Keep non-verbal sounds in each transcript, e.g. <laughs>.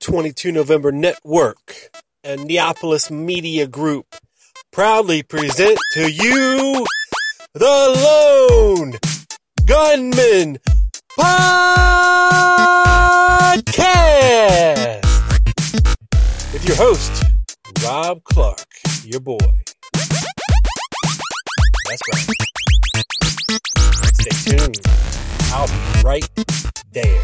22 November Network and Neapolis Media Group proudly present to you the Lone Gunman Podcast with your host, Rob Clark, your boy. That's right. Stay tuned. I'll be right there.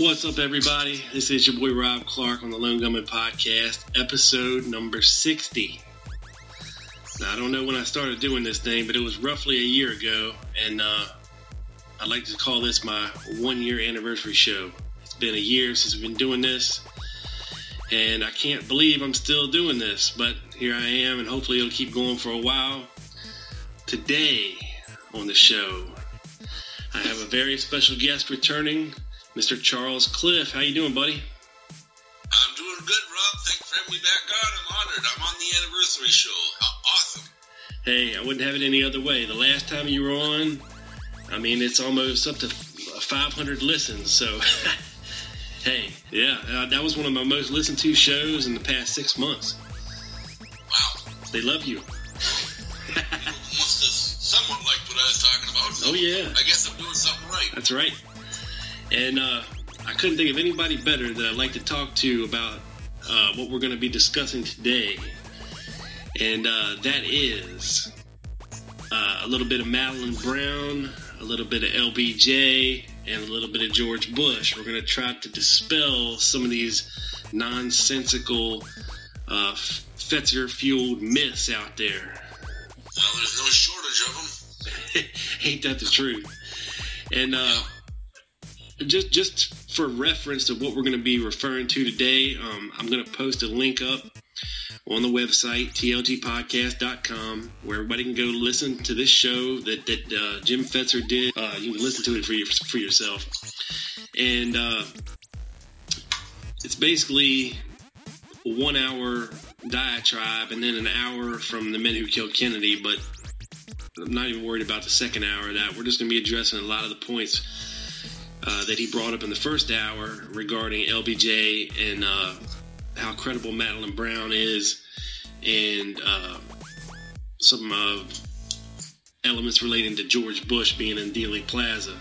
What's up, everybody? This is your boy Rob Clark on the Lone Gunman Podcast, episode number 60. Now, I don't know when I started doing this thing, but it was roughly a year ago, and uh, I'd like to call this my one year anniversary show. It's been a year since we've been doing this, and I can't believe I'm still doing this, but here I am, and hopefully it'll keep going for a while. Today on the show, I have a very special guest returning. Mr. Charles Cliff. How you doing, buddy? I'm doing good, Rob. Thanks for having me back on. I'm honored. I'm on the anniversary show. How awesome. Hey, I wouldn't have it any other way. The last time you were on, I mean, it's almost up to 500 listens. So, <laughs> hey, yeah, uh, that was one of my most listened to shows in the past six months. Wow. They love you. <laughs> Must have somewhat liked what I was talking about. So Oh, yeah. I guess I'm doing something right. That's right. And uh, I couldn't think of anybody better that I'd like to talk to about uh, what we're going to be discussing today. And uh, that is uh, a little bit of Madeline Brown, a little bit of LBJ, and a little bit of George Bush. We're going to try to dispel some of these nonsensical, uh, Fetzer fueled myths out there. Well, there's no shortage of them. <laughs> Ain't that the truth? And uh, just just for reference to what we're going to be referring to today, um, I'm going to post a link up on the website tlgpodcast.com where everybody can go listen to this show that that uh, Jim Fetzer did. Uh, you can listen to it for your, for yourself, and uh, it's basically one hour diatribe and then an hour from the men who killed Kennedy, but I'm not even worried about the second hour of that. We're just going to be addressing a lot of the points uh, that he brought up in the first hour regarding LBJ and uh, how credible Madeline Brown is, and uh, some uh, elements relating to George Bush being in Dealey Plaza.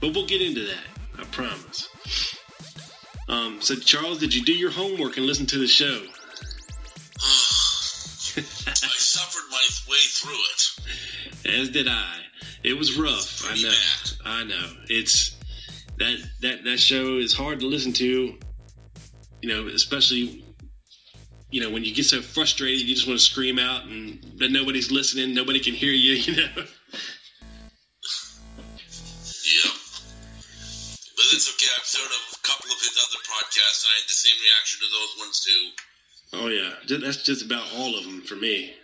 But we'll get into that, I promise. Um, so, Charles, did you do your homework and listen to the show? <sighs> I suffered my way through it. As did I. It was rough. I know. bad. I know. It's that that that show is hard to listen to. You know, especially you know when you get so frustrated, you just want to scream out, and but nobody's listening. Nobody can hear you. <laughs> You know. Yeah. But that's okay. I've heard of a couple of his other podcasts, and I had the same reaction to those ones too. Oh yeah, that's just about all of them for me.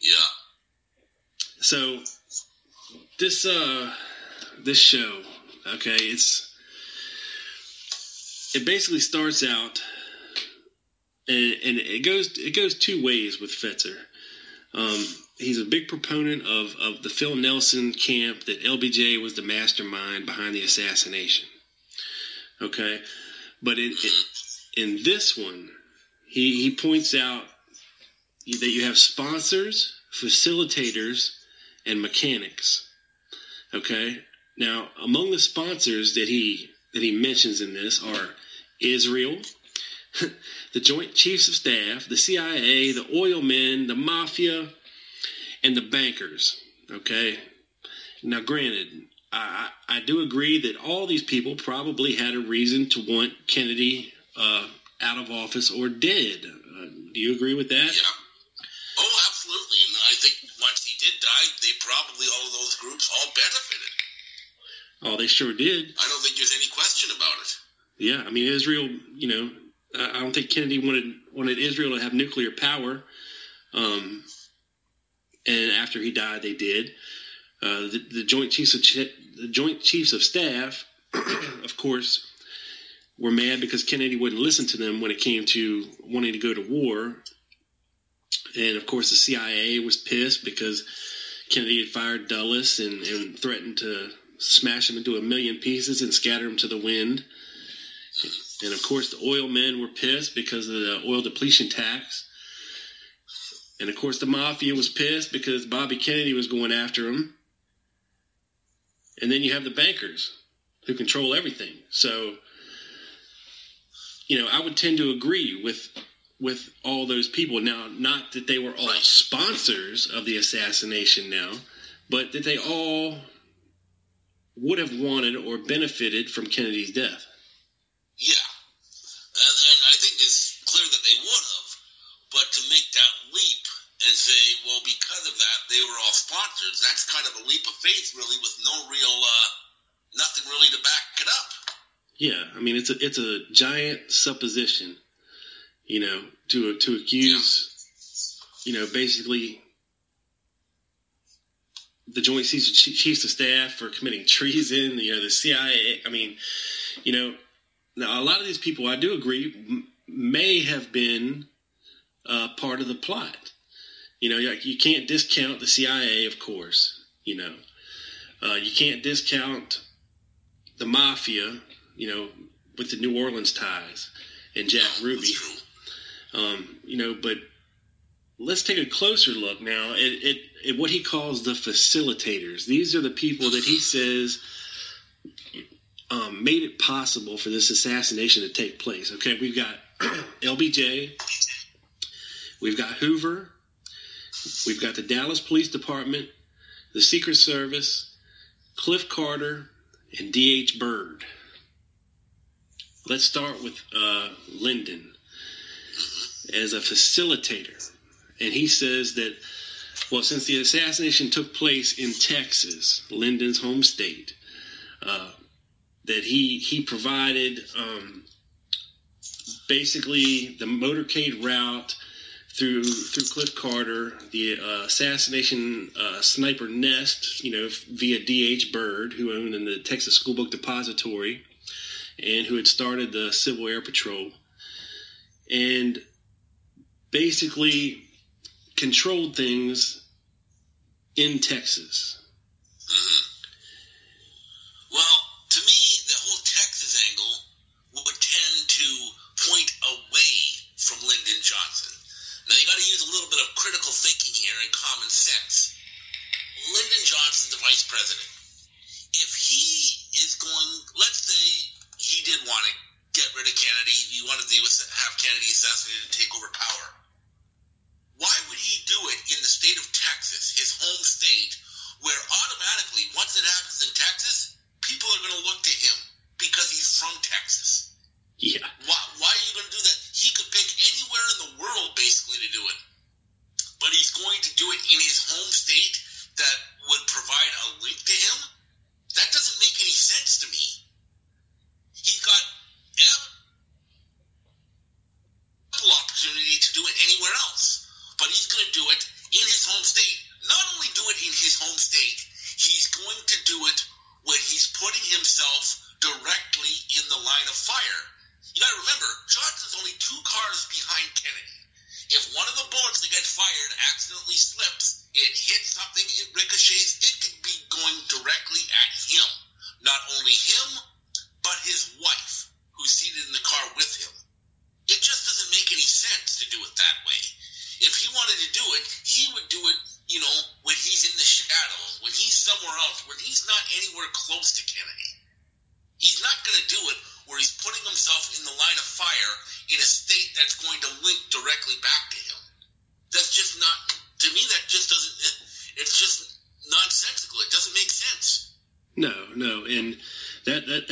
Yeah. So this uh this show, okay, it's it basically starts out and, and it goes it goes two ways with Fetzer. Um, he's a big proponent of, of the Phil Nelson camp that LBJ was the mastermind behind the assassination. Okay, but in in, in this one, he he points out that you have sponsors, facilitators, and mechanics. Okay. Now, among the sponsors that he that he mentions in this are Israel, <laughs> the Joint Chiefs of Staff, the CIA, the oil men, the mafia, and the bankers. Okay. Now, granted, I, I do agree that all these people probably had a reason to want Kennedy uh, out of office or dead. Uh, do you agree with that? Yeah. Oh, absolutely. And I think once he did die, they probably all of those groups all benefited. Oh, they sure did. I don't think there's any question about it. Yeah, I mean Israel. You know, I don't think Kennedy wanted wanted Israel to have nuclear power. Um, and after he died, they did. Uh, the, the Joint Chiefs of Ch- the Joint Chiefs of Staff, <clears throat> of course, were mad because Kennedy wouldn't listen to them when it came to wanting to go to war. And of course, the CIA was pissed because Kennedy had fired Dulles and, and threatened to smash them into a million pieces and scatter them to the wind. And of course, the oil men were pissed because of the oil depletion tax. And of course, the mafia was pissed because Bobby Kennedy was going after him. And then you have the bankers who control everything. So, you know, I would tend to agree with with all those people. Now, not that they were all sponsors of the assassination now, but that they all would have wanted or benefited from Kennedy's death. Yeah. And, and I think it's clear that they would have. But to make that leap and say, well, because of that, they were all sponsors, that's kind of a leap of faith, really, with no real, uh, nothing really to back it up. Yeah, I mean it's a it's a giant supposition, you know, to to accuse, you know, basically the Joint Chiefs Chiefs of Staff for committing treason. You know, the CIA. I mean, you know, now a lot of these people, I do agree, m- may have been uh, part of the plot. You know, you, you can't discount the CIA, of course. You know, uh, you can't discount the mafia. You know, with the New Orleans ties and Jack Ruby. Um, you know, but let's take a closer look now at, at, at what he calls the facilitators. These are the people that he says um, made it possible for this assassination to take place. Okay, we've got <clears throat> LBJ, we've got Hoover, we've got the Dallas Police Department, the Secret Service, Cliff Carter, and D.H. Byrd. Let's start with uh, Lyndon as a facilitator. And he says that, well, since the assassination took place in Texas, Lyndon's home state, uh, that he he provided um, basically the motorcade route through through Cliff Carter, the uh, assassination uh, sniper nest, you know, via D.H. Byrd, who owned in the Texas School Book Depository, and who had started the Civil Air Patrol, and basically controlled things in Texas. Well, to me, the whole Texas angle would tend to point away from Lyndon Johnson. Now, you got to use a little bit of critical thinking here and common sense. Lyndon Johnson's the vice president. If he is going, let's say he did want to get rid of Kennedy, he wanted to have Kennedy assassinated and take over power.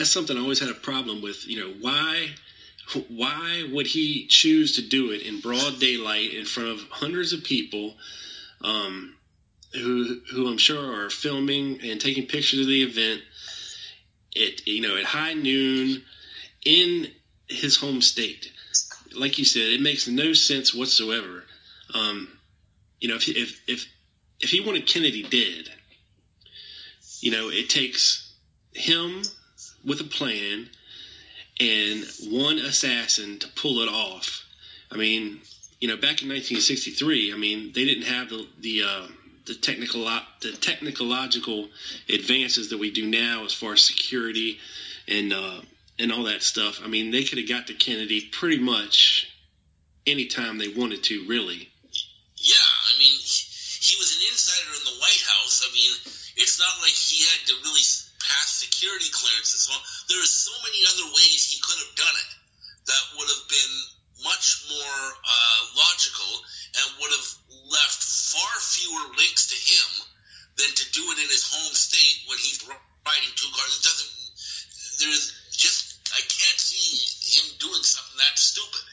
That's something I always had a problem with. You know, why why would he choose to do it in broad daylight in front of hundreds of people, um, who who I'm sure are filming and taking pictures of the event? It you know at high noon in his home state. Like you said, it makes no sense whatsoever. Um, you know, if if if if he wanted Kennedy dead, you know, it takes him with a plan and one assassin to pull it off. I mean, you know, back in 1963, I mean, they didn't have the the uh, the technical the technological advances that we do now as far as security and uh, and all that stuff. I mean, they could have got to Kennedy pretty much anytime they wanted to, really. Yeah, I mean, he was an insider in the White House. I mean, it's not like he had to really security clearances. There are so many other ways he could have done it that would have been much more uh, logical and would have left far fewer links to him than to do it in his home state when he's riding two cars. It doesn't. There's just I can't see him doing something that stupid.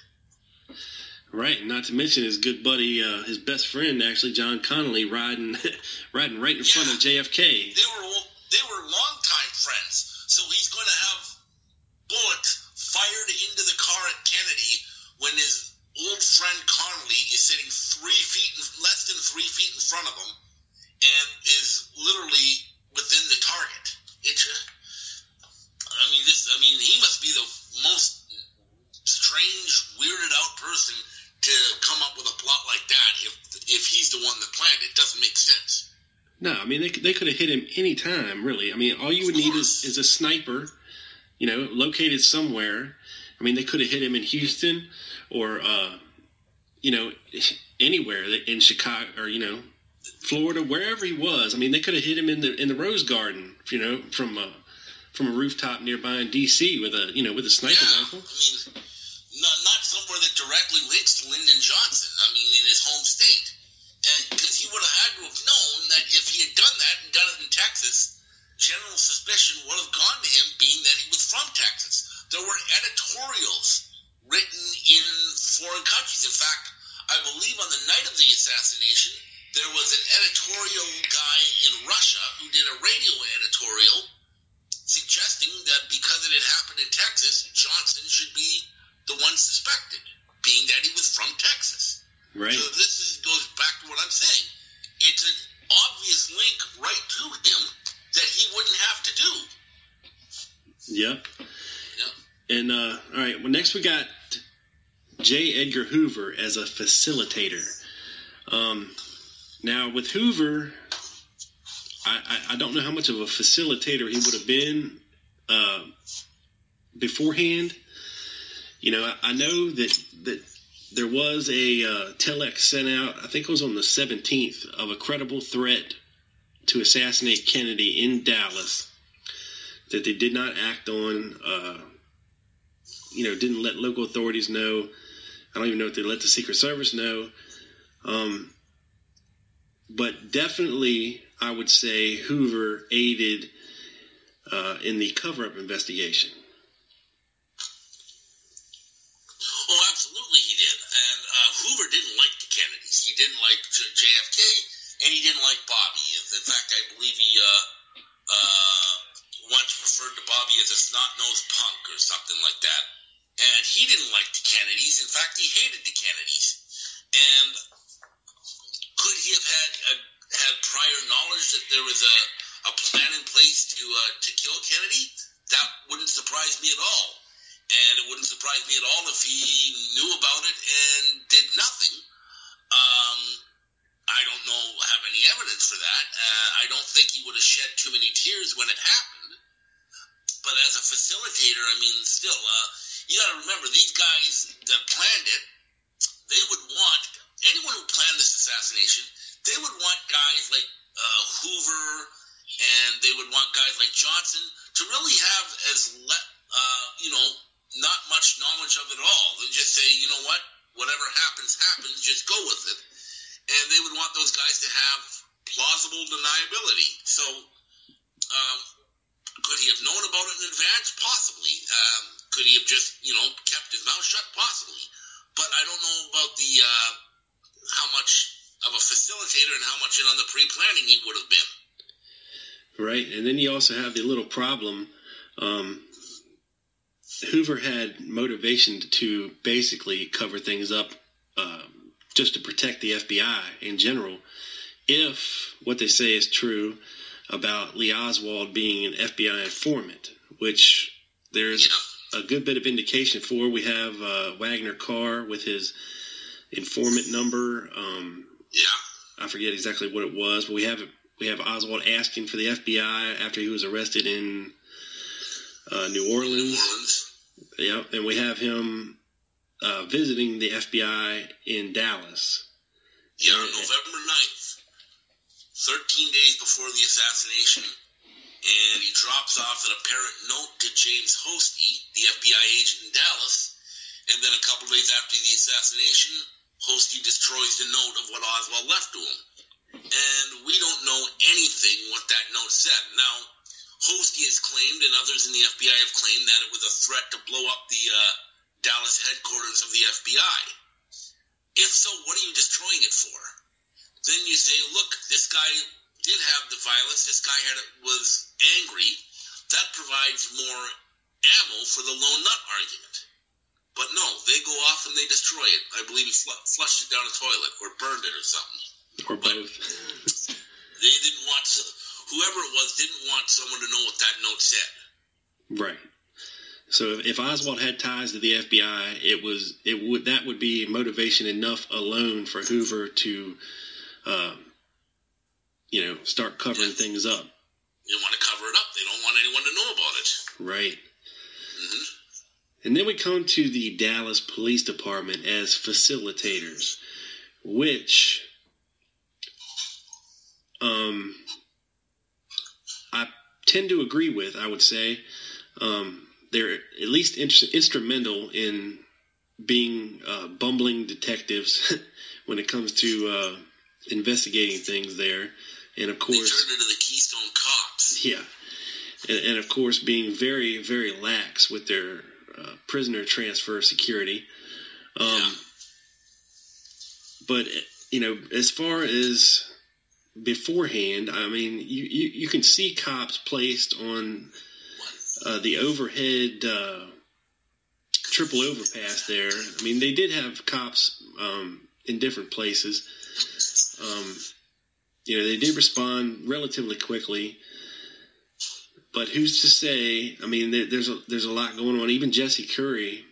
Right, not to mention his good buddy, uh, his best friend, actually John Connally, riding <laughs> riding right in Yeah. front of JFK. They were they were longtime friends, so he's going to they could- they could have hit him any time, really. I mean, all you would need is, is a sniper, you know, located somewhere. I mean, they could have hit him in Houston or, uh, you know, anywhere in Chicago or you know, Florida, wherever he was. I mean, they could have hit him in the in the Rose Garden, you know, from a from a rooftop nearby in D.C. with a you know with a sniper yeah, rifle. I mean, not, not somewhere that directly links to Lyndon Johnson. I mean, in his home state. And because he would have had to have known that if he had done that and done it in Texas, general suspicion would have gone to him, being that he was from Texas. There were editorials written in foreign countries. In fact, I believe on the night of the assassination, there was an editorial guy in Russia who did a radio editorial suggesting that because it had happened in Texas, Johnson should be the one suspected, being that he was from Texas. Right. So this is, goes back to what I'm saying. It's an obvious link right to him that he wouldn't have to do. Yep. Yeah. And uh, all right, well, next we got J. Edgar Hoover as a facilitator. Um, now with Hoover, I, I, I don't know how much of a facilitator he would have been uh, beforehand. You know, I, I know that that there was a uh, telex sent out. I think it was on the seventeenth of a credible threat to assassinate Kennedy in Dallas that they did not act on. Uh, you know, didn't let local authorities know. I don't even know if they let the Secret Service know. Um, but definitely, I would say Hoover aided uh, in the cover-up investigation. Oh, absolutely he did. And uh, Hoover didn't like the Kennedys. He didn't like JFK, and he didn't like Bobby. In fact, I believe he uh, uh, once referred to Bobby as a snot-nosed punk or something like that. And he didn't like the Kennedys. In fact, he hated the Kennedys. And could he have had a, had prior knowledge that there was a, a plan in place to uh, to kill Kennedy? That wouldn't surprise me at all. And it wouldn't surprise me at all if he knew about it and did nothing. Um, I don't know have any evidence for that. Uh, I don't think he would have shed too many tears when it happened. But as a facilitator, I mean, still, uh, you got to remember these guys that planned it. They would want anyone who planned this assassination. They would want guys like uh, Hoover, and they would want guys like Johnson to really have as le- uh, you know not much knowledge of it all. They just say, you know what, whatever happens, happens. Just go with it. And they would want those guys to have plausible deniability. So, um, could he have known about it in advance? Possibly. Um, could he have just, you know, kept his mouth shut? Possibly. But I don't know about the uh, how much of a facilitator and how much in on the pre-planning he would have been. Right, and then you also have the little problem. Um, Hoover had motivation to basically cover things up uh, just to protect the FBI in general. If what they say is true about Lee Oswald being an FBI informant, which there's a good bit of indication for. We have uh, Waggoner Carr with his informant number. Um, Yeah. I forget exactly what it was, but we have we have Oswald asking for the FBI after he was arrested in uh, New New Orleans. Orleans. Yep, and we have him uh, visiting the FBI in Dallas. Yeah, November 9th, 13 days before the assassination, and he drops off an apparent note to James Hosty, the FBI agent in Dallas, and then a couple days after the assassination, Hosty destroys the note of what Oswald left to him. And we don't know anything what that note said. Now, Hosty has claimed, and others in the FBI have claimed, that it was a threat to blow up the uh, Dallas headquarters of the FBI. If so, what are you destroying it for? Then you say, look, this guy did have the violence. This guy had was angry. That provides more ammo for the lone nut argument. But no, they go off and they destroy it. I believe he fl- flushed it down a toilet or burned it or something. Or both. They didn't want to, whoever it was didn't want someone to know what that note said. Right. So if, if Oswald had ties to the FBI, it was it would that would be motivation enough alone for Hoover to, uh, you know, start covering things up. They want to cover it up. They don't want anyone to know about it. Right. hmm And then we come to the Dallas Police Department as facilitators, which um, I tend to agree with. I would say um, they're at least in- instrumental in being uh, bumbling detectives <laughs> when it comes to uh, investigating things there, and of course, They turned into the Keystone Cops. yeah, and, and of course, being very, very lax with their uh, prisoner transfer security. Um, Yeah. But you know, as far as beforehand, I mean, you, you, you can see cops placed on uh, the overhead uh, triple overpass there. I mean, they did have cops um, in different places. Um, you know, they did respond relatively quickly. But who's to say? I mean, there, there's a there's a lot going on. Even Jesse Curry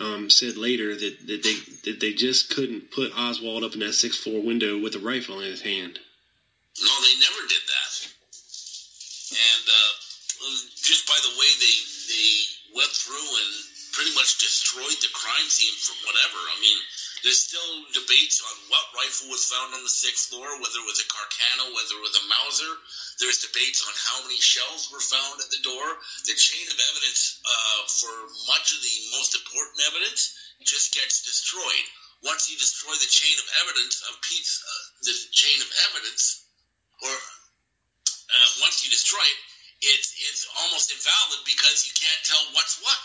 um, said later that, that they that they just couldn't put Oswald up in that six four window with a rifle in his hand. No, they never did that. And uh, just by the way they they went through and pretty much destroyed the crime scene from whatever. I mean, there's still debates on what rifle was found on the sixth floor, whether it was a Carcano, whether it was a Mauser. There's debates on how many shells were found at the door. The chain of evidence uh, for much of the most important evidence just gets destroyed. Once you destroy the chain of evidence of Pete's, uh, the chain of evidence, or uh, once you destroy it, it's it's almost invalid because you can't tell what's what.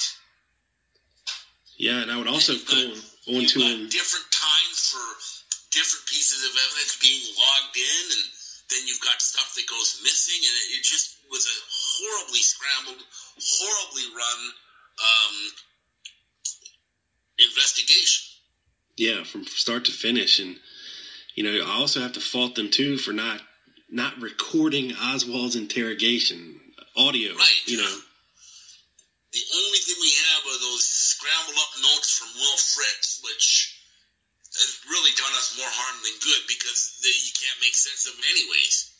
Yeah, and I would also You've You've onto got different times for different pieces of evidence being logged in, and then you've got stuff that goes missing, and it, it just was a horribly scrambled, horribly run um, investigation. Yeah, from start to finish, and you know, I also have to fault them too for not not recording Oswald's interrogation audio. Right. You know. The only thing we have are those scrambled up notes from Will Fritz, which has really done us more harm than good because they, you can't make sense of them anyways.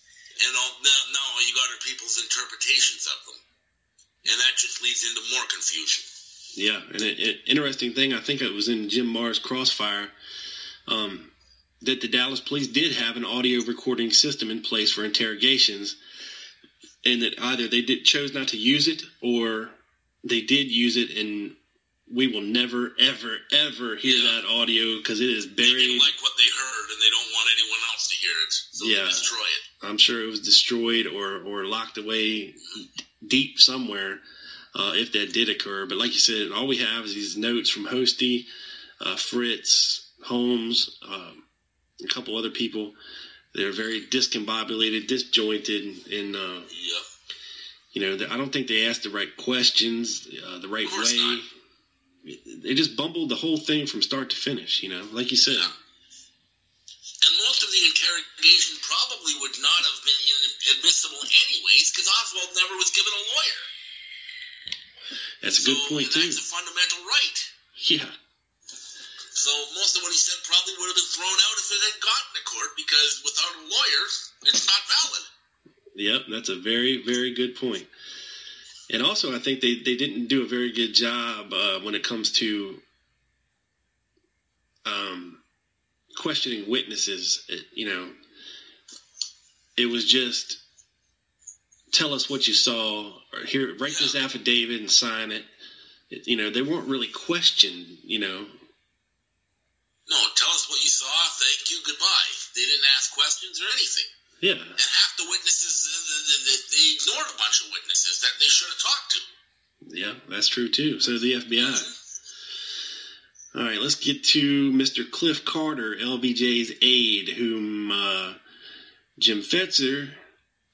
And all, now, now all you got are people's interpretations of them. And that just leads into more confusion. Yeah, and an interesting thing, I think it was in Jim Marrs' Crossfire, um, that the Dallas police did have an audio recording system in place for interrogations, and that either they did chose not to use it or they did use it, and we will never, ever, ever hear Yeah. that audio because it is They didn't buried. like what they heard and they don't want anyone else to hear it, so Yeah. they destroy it. I'm sure it was destroyed or or locked away deep somewhere uh, if that did occur. But like you said, all we have is these notes from Hosty, uh, Fritz, Holmes, um, a couple other people. They're very discombobulated, disjointed, and uh, Yep. You know, I don't think they asked the right questions uh, the right way. not. They just bumbled the whole thing from start to finish. You know, like you said. Yeah. And most of the interrogation probably would not have been admissible anyways because Oswald never was given a lawyer. That's a good so, point and too. That's a fundamental right. Yeah, So most of what he said probably would have been thrown out if it had gotten to court because without a lawyer, it's not valid. Yep, that's a very, very good point. And also, I think they, they didn't do a very good job uh, when it comes to um, questioning witnesses. It, you know, it was just tell us what you saw, or here, write this affidavit and sign it. It- You know, they weren't really questioned. You know, No, tell us what you saw. Thank you. Goodbye. They didn't ask questions or anything. Yeah, And half the witnesses, uh, they, they ignored a bunch of witnesses that they should have talked to. Yeah, that's true too. So the FBI. All right, let's get to Mr. Cliff Carter, LBJ's aide, whom uh, Jim Fetzer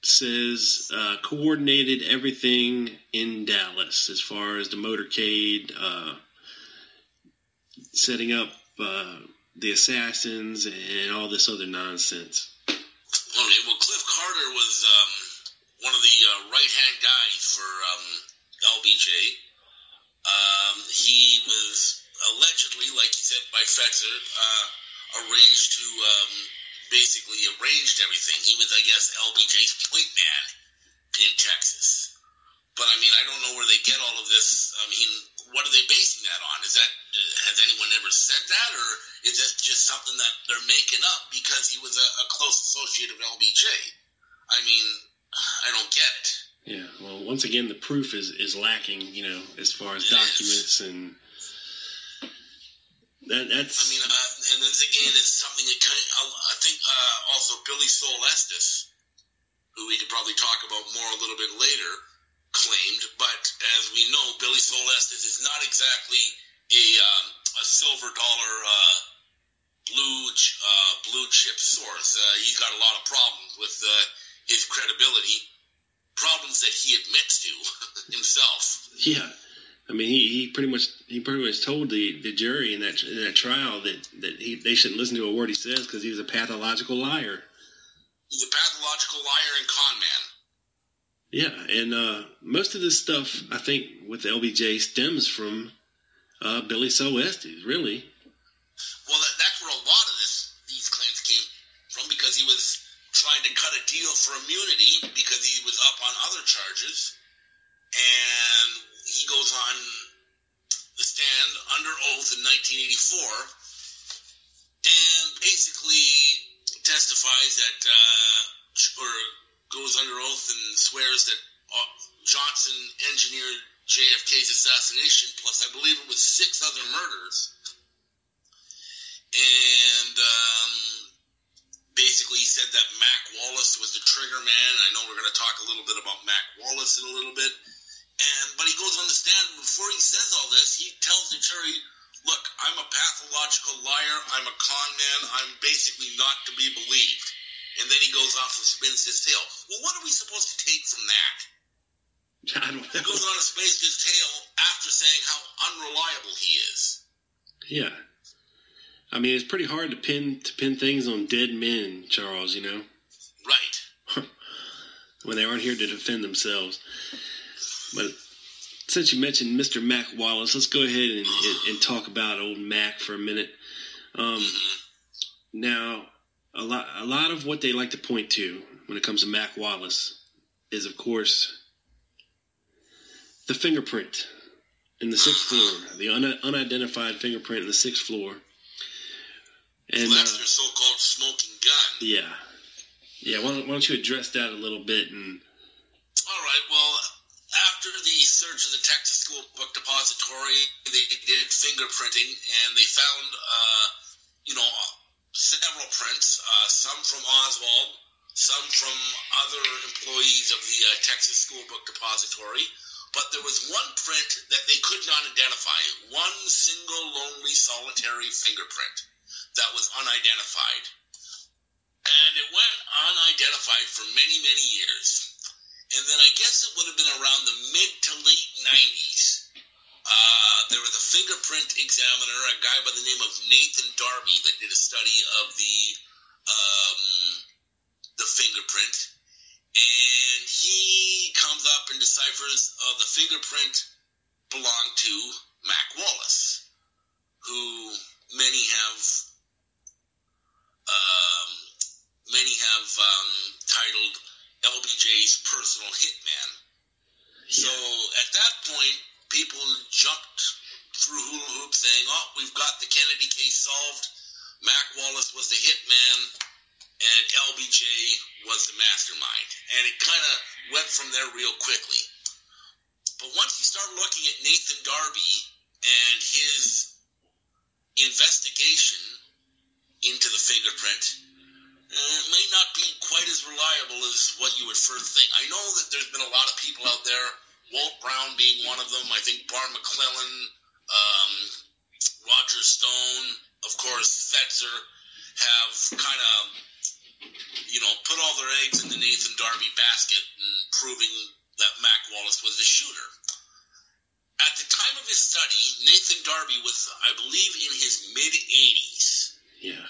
says uh, coordinated everything in Dallas as far as the motorcade, uh, setting up uh, the assassins, and all this other nonsense. Well, Cliff Carter was um, one of the uh, right-hand guys for um, LBJ. Um, he was allegedly, like you said, by Fetzer, uh, arranged to um, basically arranged everything. He was, I guess, LBJ's point man in Texas. But I mean, I don't know where they get all of this. I mean, what are they basing that on? Is that has anyone ever said that, or is that just something that they're making up because he was a, a close associate of LBJ? I mean, I don't get it. Yeah, well, once again, the proof is, is lacking, you know, as far as documents and that, that's. I mean, uh, and this again is something that kind of, I think uh, also Billie Sol Estes, who we could probably talk about more a little bit later, claimed. But as we know, Billie Sol Estes is not exactly a um, a silver dollar uh, blue uh, blue chip source. Uh, he's got a lot of problems with uh, his credibility, problems that he admits to <laughs> himself. Yeah, I mean, he, he pretty much he pretty much told the, the jury in that in that trial that that he they shouldn't listen to a word he says because he was a pathological liar. He's a pathological liar and con man. Yeah, and uh, most of this stuff I think with LBJ stems from uh, Billie Sol Estes, really. Well, that, that's where a lot of this these claims came from because he was trying to cut a deal for immunity because he was up on other charges, and he goes on the stand under oath in 1984, and basically testifies that uh, or goes under oath and swears that uh, Johnson engineered JFK's assassination, plus I believe it was six other murders and um, basically he said that Mac Wallace was the trigger man. I know we're going to talk a little bit about Mac Wallace in a little bit, and but he goes on the stand before he says all this. He tells the jury, "Look, I'm a pathological liar. I'm a con man. I'm basically not to be believed." And then he goes off and spins his tail. Well, what are we supposed to take from that? <laughs> I don't He goes on to spin his tail after saying how unreliable he is. Yeah, I mean, it's pretty hard to pin to pin things on dead men, Charles. You know. Right. <laughs> when they aren't here to defend themselves. But since you mentioned Mr. Mac Wallace, let's go ahead and, and, and talk about old Mac for a minute. Um, now, a lot, a lot of what they like to point to when it comes to Mac Wallace is, of course, the fingerprint in the sixth floor, the un- unidentified fingerprint in the sixth floor. And Well, that's uh, their so-called smoking gun. yeah, yeah. Why don't, why don't you address that a little bit and All right. Well, after the search of the Texas School Book Depository, they did fingerprinting and they found, uh, you know, several prints. Uh, some from Oswald, some from other employees of the uh, Texas School Book Depository, but there was one print that they could not identify one single lonely solitary fingerprint that was unidentified. And it went unidentified for many, many years. And then I guess it would have been around the mid to late 90s. Uh, there was a fingerprint examiner, a guy by the name of Nathan Darby, that did a study of the um, the fingerprint, and he comes up and deciphers uh, the fingerprint belonged to Mac Wallace, who many have um, many have um, titled LBJ's personal hitman. So at that point, people jumped through hula hoop saying, "Oh, we've got the Kennedy case solved. Mac Wallace was the hitman, and LBJ was the mastermind." And it kind of went from there real quickly. But once you start looking at Nathan Darby and his investigation into the fingerprint, it may not be quite as reliable as what you would first think. I know that there's been a lot of people out there, Walt Brown being one of them, I think Barr McClellan, um, Roger Stone, of course, Fetzer, have kind of, you know, put all their eggs in the Nathan Darby basket and proving that Mac Wallace was the shooter. At the time of his study, Nathan Darby was, I believe, in his mid 80s. Yeah.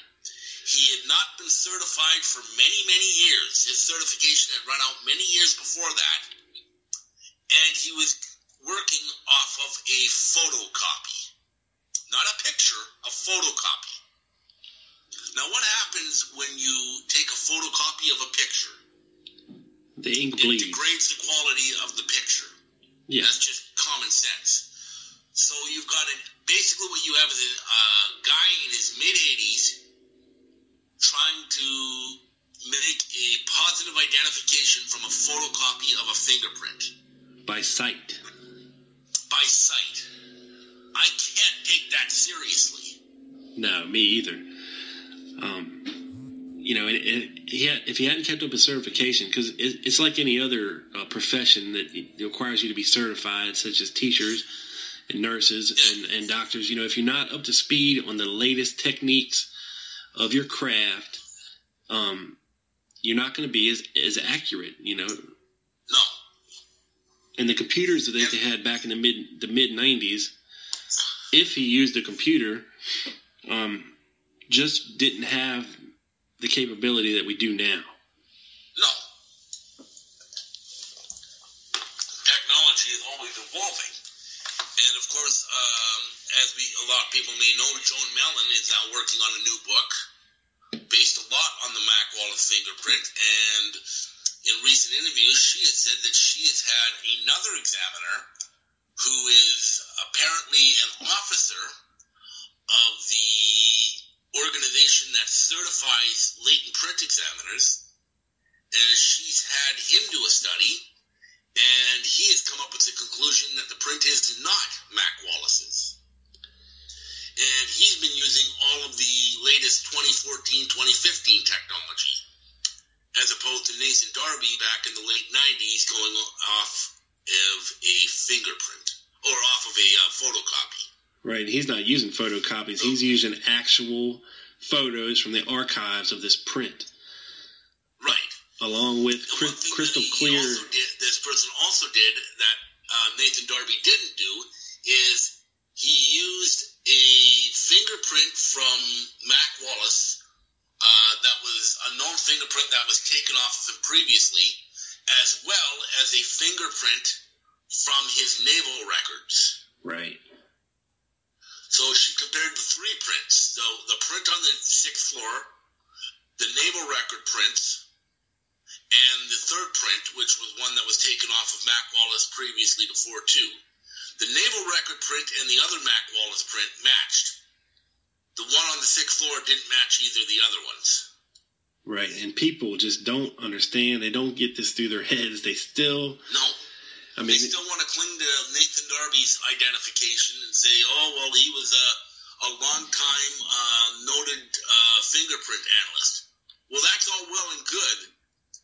He had not been certified for many, many years. His certification had run out many years before that. And he was working off of a photocopy. Not a picture, a photocopy. Now, what happens when you take a photocopy of a picture? The ink It bleeds. degrades the quality of the picture. Yeah. That's just common sense. So you've got a, basically what you have is a uh, guy in his mid 80s trying to make a positive identification from a photocopy of a fingerprint By sight. by sight. I can't take that seriously. No, me either. Um, you know, it, it, he had, if he hadn't kept up his certification, because it, it's like any other uh, profession that requires you to be certified, such as teachers and nurses and, and doctors. You know, if you're not up to speed on the latest techniques of your craft, um, you're not going to be as, as accurate. You know, No. And the computers that they had back in the mid the mid '90s, if he used a computer, um, just didn't have the capability that we do now. No. Technology is always evolving. And of course, um, as we a lot of people may know, Joan Mellen is now working on a new book based a lot on the Mac Wallace fingerprint. And in recent interviews, she has said that she has had another examiner who is apparently an officer of the organization that certifies latent print examiners and she's had him do a study, and he has come up with the conclusion that the print is not Mac Wallace's. And he's been using all of the latest 2014 2015 technology, to Darby back in the late 90s going off of a fingerprint or off of a uh, photocopy. Right? He's not using photocopies. He's using actual photos from the archives of this print, Right. along with cri- crystal clear. did, this person also did that uh, Nathan Darby didn't do is he used a fingerprint from Mac Wallace uh, that was a known fingerprint that was taken off of him previously, as well as a fingerprint from his naval records. Right. So she compared the three prints. So the print on the sixth floor, the naval record prints, and the third print, which was one that was taken off of Mac Wallace previously before too. The naval record print and the other Mac Wallace print matched. The one on the sixth floor didn't match either of the other ones. Right. And people just don't understand. They don't get this through their heads. They still, No. I mean, They still want to cling to Nathan Darby's identification and say, oh, well, he was a, a long-time uh, noted uh, fingerprint analyst. Well, that's all well and good,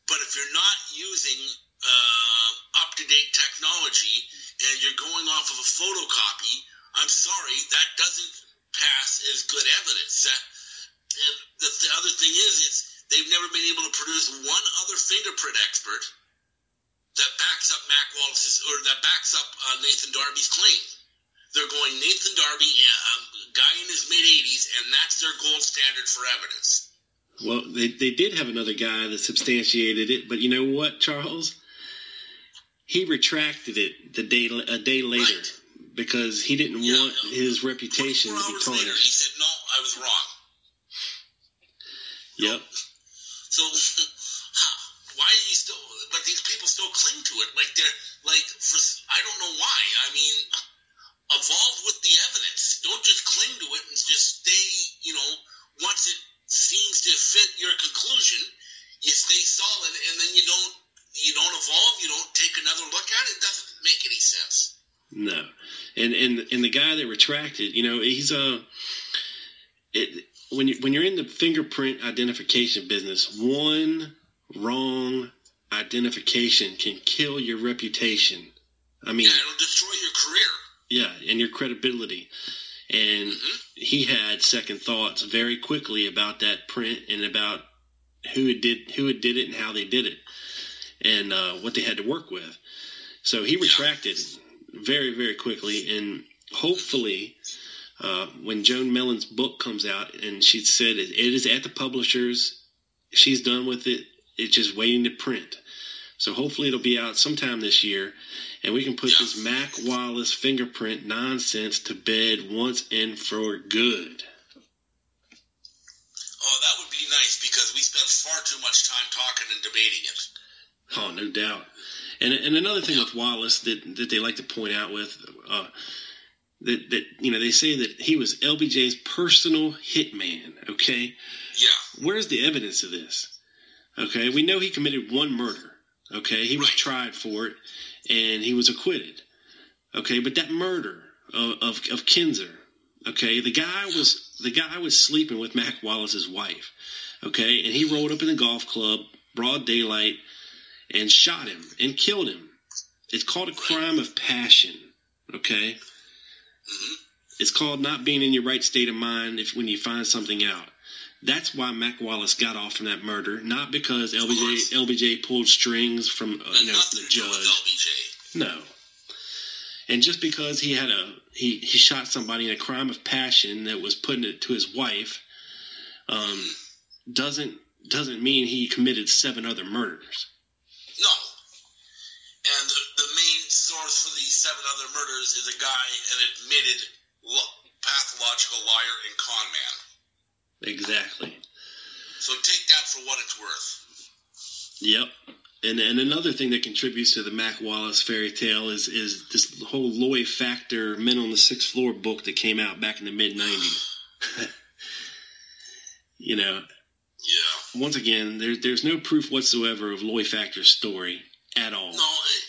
But if you're not using uh, up to date technology and you're going off of a photocopy, I'm sorry, that doesn't pass as good evidence. And the, the other thing is, is they've never been able to produce one other fingerprint expert that backs up Mac Wallace's or that backs up uh, Nathan Darby's claim. They're going Nathan Darby, a guy in his mid 80s, and that's their gold standard for evidence. Well, they, they did have another guy that substantiated it, but you know what, Charles? He retracted it the day a day later Right. Because he didn't Yeah, want no. his reputation to be hours later, he said, "No, I was wrong." Yep. So <laughs> why are you still? But these people still cling to it, like they're like for I don't know why. I mean, evolve with the evidence. Don't just cling to it and just stay. You know, once it seems to fit your conclusion, you stay solid, and then you don't you don't evolve. You don't take another look at it. It doesn't make any sense. No, and and and the guy that retracted, you know, he's a. It, when you when you're in the fingerprint identification business, one wrong identification can kill your reputation. I mean, Yeah, it'll destroy your career. yeah, and your credibility. And he had second thoughts very quickly about that print and about who had did who had did it and how they did it, and uh, what they had to work with. So he retracted very very quickly, and hopefully, uh, when Joan Mellen's book comes out and she said it, it is at the publishers, she's done with it. It's just waiting to print. So hopefully it'll be out sometime this year, and we can put Yeah. this Mac Wallace fingerprint nonsense to bed once and for good. Oh, that would be nice because we spend far too much time talking and debating it. Oh, no doubt. And and another thing with Wallace that that they like to point out with uh, that that you know they say that he was LBJ's personal hitman. Okay, Yeah. where's the evidence of this? Okay, we know he committed one murder. Okay, he was Right. tried for it and he was acquitted. Okay, but that murder of, of, of Kinser, okay, the guy was the guy was sleeping with Mac Wallace's wife. Okay, and he rolled up in the golf club, broad daylight, and shot him and killed him. It's called a crime of passion. Okay, it's called not being in your right state of mind if when you find something out. That's why Mac Wallace got off from that murder, not because. LBJ LBJ pulled strings from uh, you know the to do with judge. LBJ. No. And just because he had a he, he shot somebody in a crime of passion that was putting it to his wife, um, doesn't doesn't mean he committed seven other murders. No. And the, the main source for these seven other murders is a guy, an admitted lo- pathological liar and con man. Exactly. So take that for what it's worth. Yep. And and another thing that contributes to the Mac Wallace fairy tale is is this whole Loy Factor Men on the Sixth Floor book that came out back in the mid '90s. <laughs> you know. Once again, there, there's no proof whatsoever of Loy Factor's story at all. No, it,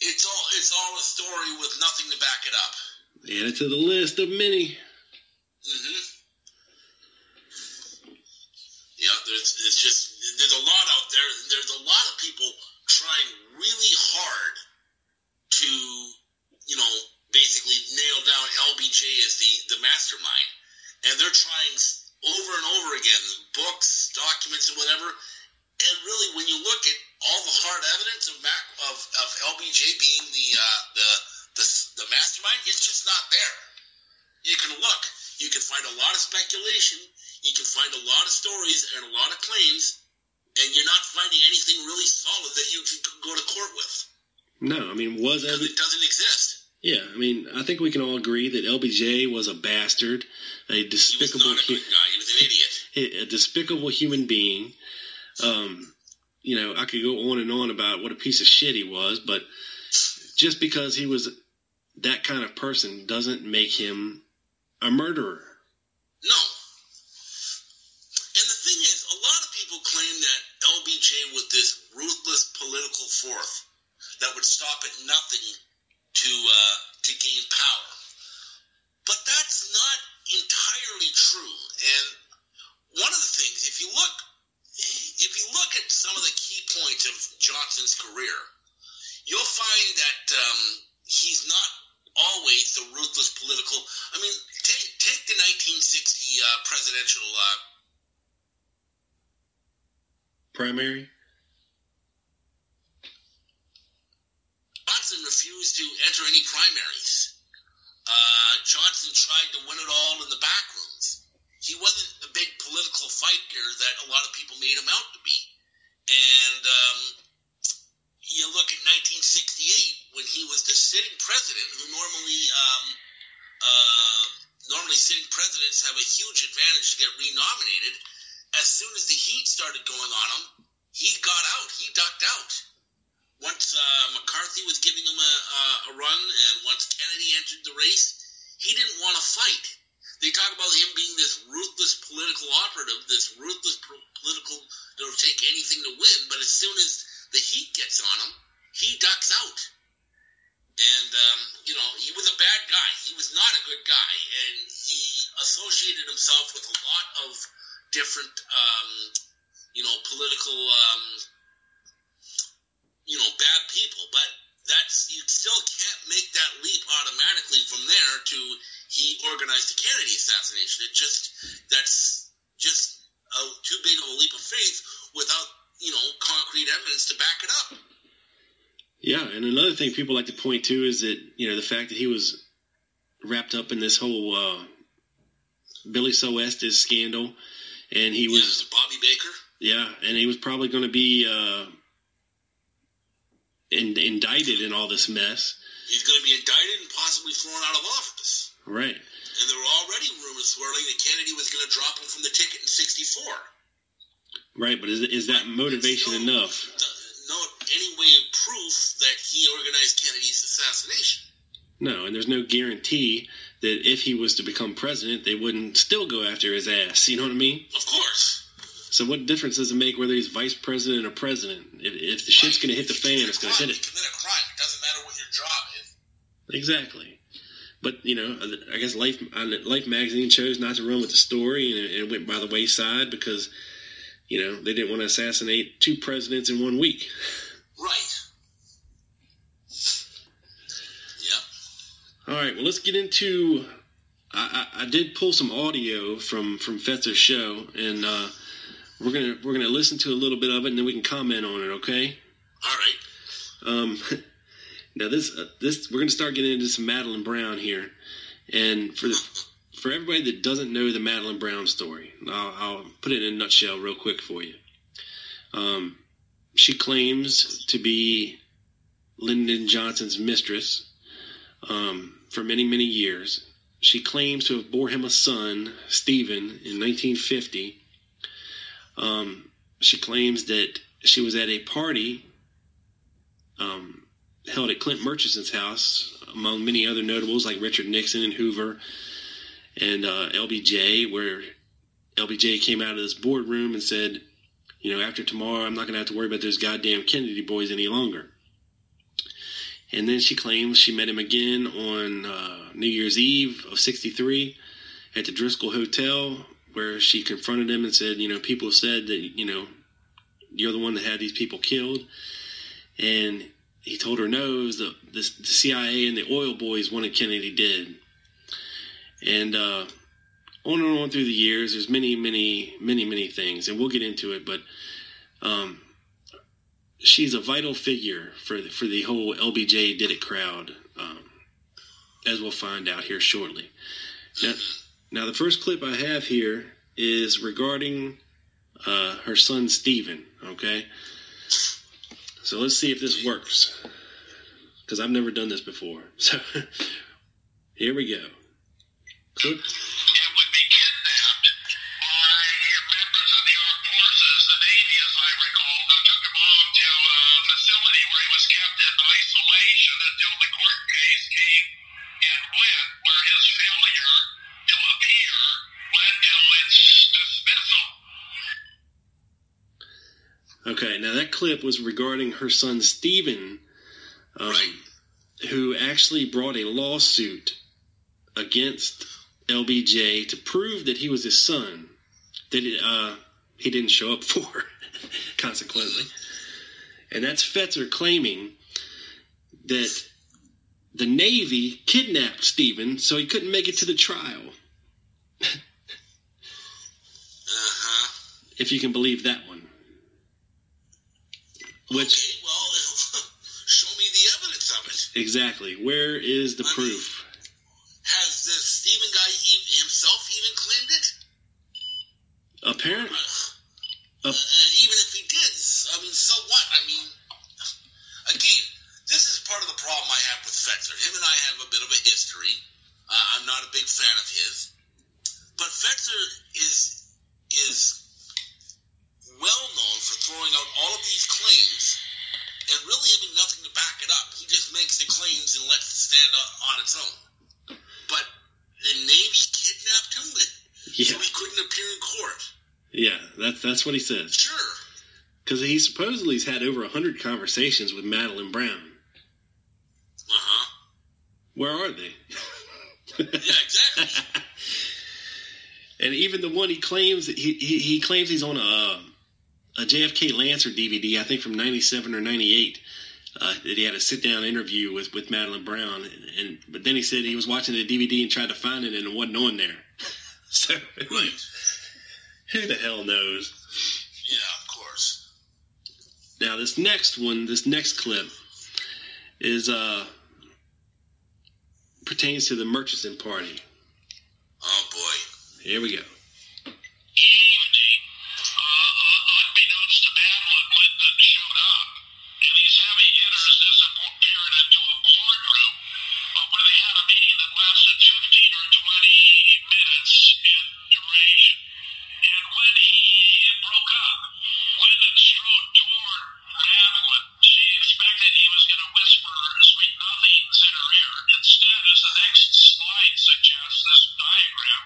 it's all it's all a story with nothing to back it up. Add it to the list of many. Mm-hmm. Yeah, there's it's just there's a lot out there. There's a lot of people trying really hard to, you know, basically nail down LBJ as the the mastermind, and they're trying over and over again, books, documents, and whatever. And really, when you look at all the hard evidence of Mac, of, of LBJ being the, uh, the the the mastermind, it's just not there. You can look. You can find a lot of speculation. You can find a lot of stories and a lot of claims, and you're not finding anything really solid that you can go to court with No, I mean, was because it doesn't exist. yeah, I mean, I think we can all agree that LBJ was a bastard, a He was despicable, not a good hu- guy. He was an idiot. a despicable human being. Um, you know, I could go on and on about what a piece of shit he was, but just because he was that kind of person doesn't make him a murderer. No. And the thing is, a lot of people claim that LBJ was this ruthless political force that would stop at nothing to uh, to gain power. But that's not entirely true. And one of the things, if you look, if you look at some of the key points of Johnson's career, you'll find that um, he's not always the ruthless political. I mean, take take the 1960 uh, presidential uh, Primary. Johnson refused to enter any primaries. Uh, Johnson tried to win it all in the back rooms. He wasn't the big political fighter that a lot of people made him out to be. And um, you look at 1968 when he was the sitting president, who normally um, uh, normally sitting presidents have a huge advantage to get renominated. As soon as the heat started going on him, he got out. He ducked out once uh, McCarthy was giving him a, a run, and once Kennedy entered the race, he didn't want to fight. They talk about him being this ruthless political operative, this ruthless pro- political, that'll take anything to win. But as soon as the heat gets on him, he ducks out. And um, you know, he was a bad guy. He was not a good guy, and he associated himself with a lot of different, um, you know, political. Um, you know, bad people. But that's you still can't make that leap automatically from there to he organized the Kennedy assassination. It just that's just a, too big of a leap of faith without you know concrete evidence to back it up. Yeah, and another thing people like to point to is that you know the fact that he was wrapped up in this whole uh, Billie Sol Estes scandal, and he was yeah, Bobby Baker. yeah, and he was probably going to be uh, in, indicted in all this mess, He's going to be indicted and possibly thrown out of office. right? And there were already rumors swirling that Kennedy was going to drop him from the ticket in '64. Right, but is is that motivation Still, enough? No, any way of proof that he organized Kennedy's assassination. No, and there's no guarantee that if he was to become president, they wouldn't still go after his ass. You know what I mean? Of course. So what difference does it make whether he's vice president or president? If, if the shit's going to hit the fan, it's going to hit it. commit a crime. It doesn't matter what your job is. Exactly. But you know, I guess Life Life magazine chose not to run with the story, and it, it went by the wayside because you know they didn't want to assassinate two presidents in one week. Right. Yep. All right, well, let's get into. I, I, I did pull some audio from from Fetzer's show, and uh, we're gonna we're gonna listen to a little bit of it, and then we can comment on it. Okay. All right. Um, <laughs> now this uh, this we're gonna start getting into some Madeline Brown here, and for the, for everybody that doesn't know the Madeline Brown story, I'll, I'll put it in a nutshell real quick for you. Um, she claims to be Lyndon Johnson's mistress um, for many many years. She claims to have bore him a son, Stephen, in 1950. Um, she claims that she was at a party um, held at Clint Murchison's house, among many other notables like Richard Nixon and Hoover and uh, LBJ, where LBJ came out of this boardroom and said, you know, after tomorrow, I'm not going to have to worry about those goddamn Kennedy boys any longer. And then she claims she met him again on uh, New Year's Eve of 63 at the Driscoll Hotel, where she confronted him and said, you know, people said that, you know, you're the one that had these people killed. And he told her no, it was the, the, the CIA and the oil boys wanted Kennedy dead. And uh, on and on through the years, there's many, many, many, many things, and we'll get into it. But um, she's a vital figure for the, for the whole LBJ did it crowd, um, as we'll find out here shortly. Now, now, the first clip I have here is regarding uh, her son Stephen. Okay, so let's see if this works because I've never done this before. <laughs> So here we go. Clip. Okay, now that clip was regarding her son Stephen, um, who actually brought a lawsuit against LBJ to prove that he was his son that uh, he didn't show up <laughs> for, consequently. and that's Fetzer claiming that the Navy kidnapped Stephen so he couldn't make it to the trial. <laughs> Uh-huh. If you can believe that one. Which, Okay, well, <laughs> show me the evidence of it. exactly, where is the I proof? Has the Stephen guy e- himself even claimed it? Apparently. Uh, and even if he did, I mean, so what? I mean, again, this is part of the problem I have with Fetzer. Him and I have a bit of a history. Uh, I'm not a big fan of his, but Fetzer is is well known for throwing out all of these claims and really having nothing to back it up. He just makes the claims and lets it stand on on its own. But the Navy kidnapped him, Yeah, so he couldn't appear in court. yeah, that's that's what he says. Sure. Because he supposedly has had over a hundred conversations with Madeline Brown. Uh huh. Where are they? Yeah, exactly. <laughs> and even the one he claims he he, he claims he's on a a JFK Lancer DVD, I think from '97 or '98. Uh, that he had a sit down interview with, with Madeline Brown, and, and but then he said he was watching the DVD and tried to find it and it wasn't on there. <laughs> So right. who the hell knows? Yeah, of course. Now this next one, this next clip, is uh pertains to the Murchison party. Oh boy. Here we go. evening, uh, unbeknownst to Madeline, Lyndon showed up, and these heavy hitters disappeared into a boardroom uh, where they had a meeting that lasted 15 or 20 minutes in duration. And when he it broke up, Lyndon strode toward Madeline. She expected he was going to whisper sweet nothings in her ear. Instead, as the next slide suggests, this diagram,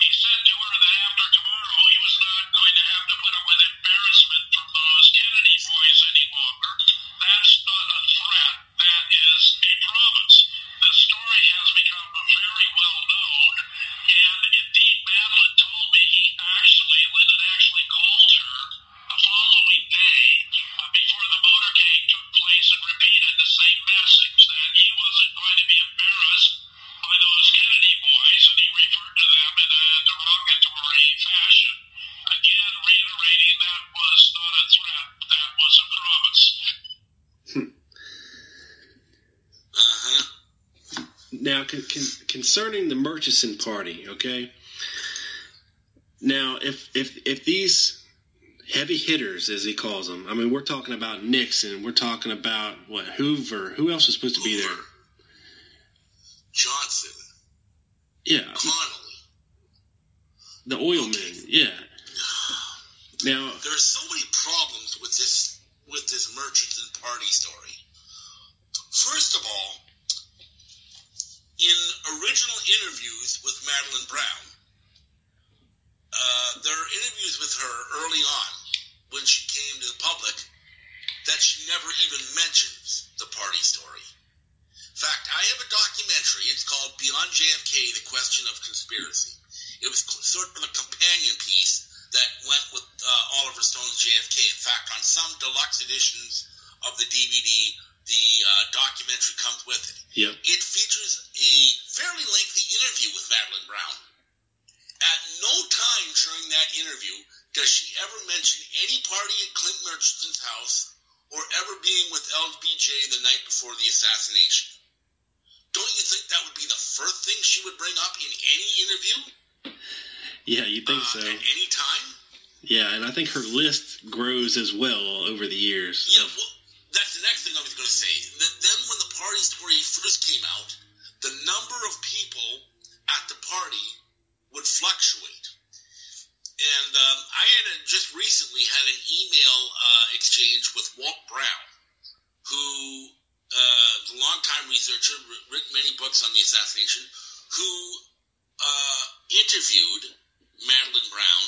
he said to her that after tomorrow he was not going to have to put up with embarrassment from those Kennedy boys any longer. That's not a threat, that is a promise. This story has become very well known, and indeed Madeline told me he actually, Lyndon actually called her the following day uh, before the motorcade took place and repeated the same message that he wasn't going to be embarrassed by those Kennedy boys, and he referred to them in a derogatory fashion. Again, reiterating that was not a threat, that was a promise. Uh huh. Now, con- con- concerning party, okay. Now, if if if these heavy hitters, as he calls them, I mean, we're talking about Nixon, we're talking about what Hoover, who else was supposed to be there? Johnson, Yeah, Connolly. the oil men. Yeah. <sighs> Now, There's so many problems with this with this Murchison party story. First of all, in original interviews with Madeline Brown, uh, there are interviews with her early on when she came to the public that she never even mentions the party story. In fact, I have a documentary. It's called Beyond JFK: The Question of Conspiracy. It was sort of a companion piece that went with uh, Oliver Stone's JFK. In fact, on some deluxe editions of the DVD, the uh, documentary comes with it. yep. It features a fairly lengthy interview with Madeline Brown. At no time during that interview does she ever mention any party at Clint Murchison's house or ever being with LBJ the night before the assassination. Don't you think that would be the first thing she would bring up in any interview? Yeah, you think uh, so? At any time? Yeah, and I think her list grows as well over the years. Yeah, well, that's the next thing I was going to say. Th- Then, when the party story first came out, the number of people at the party would fluctuate. And um, I had a, just recently had an email uh, exchange with Walt Brown, who, uh, the longtime researcher, wr- written many books on the assassination, who uh, interviewed Madeline Brown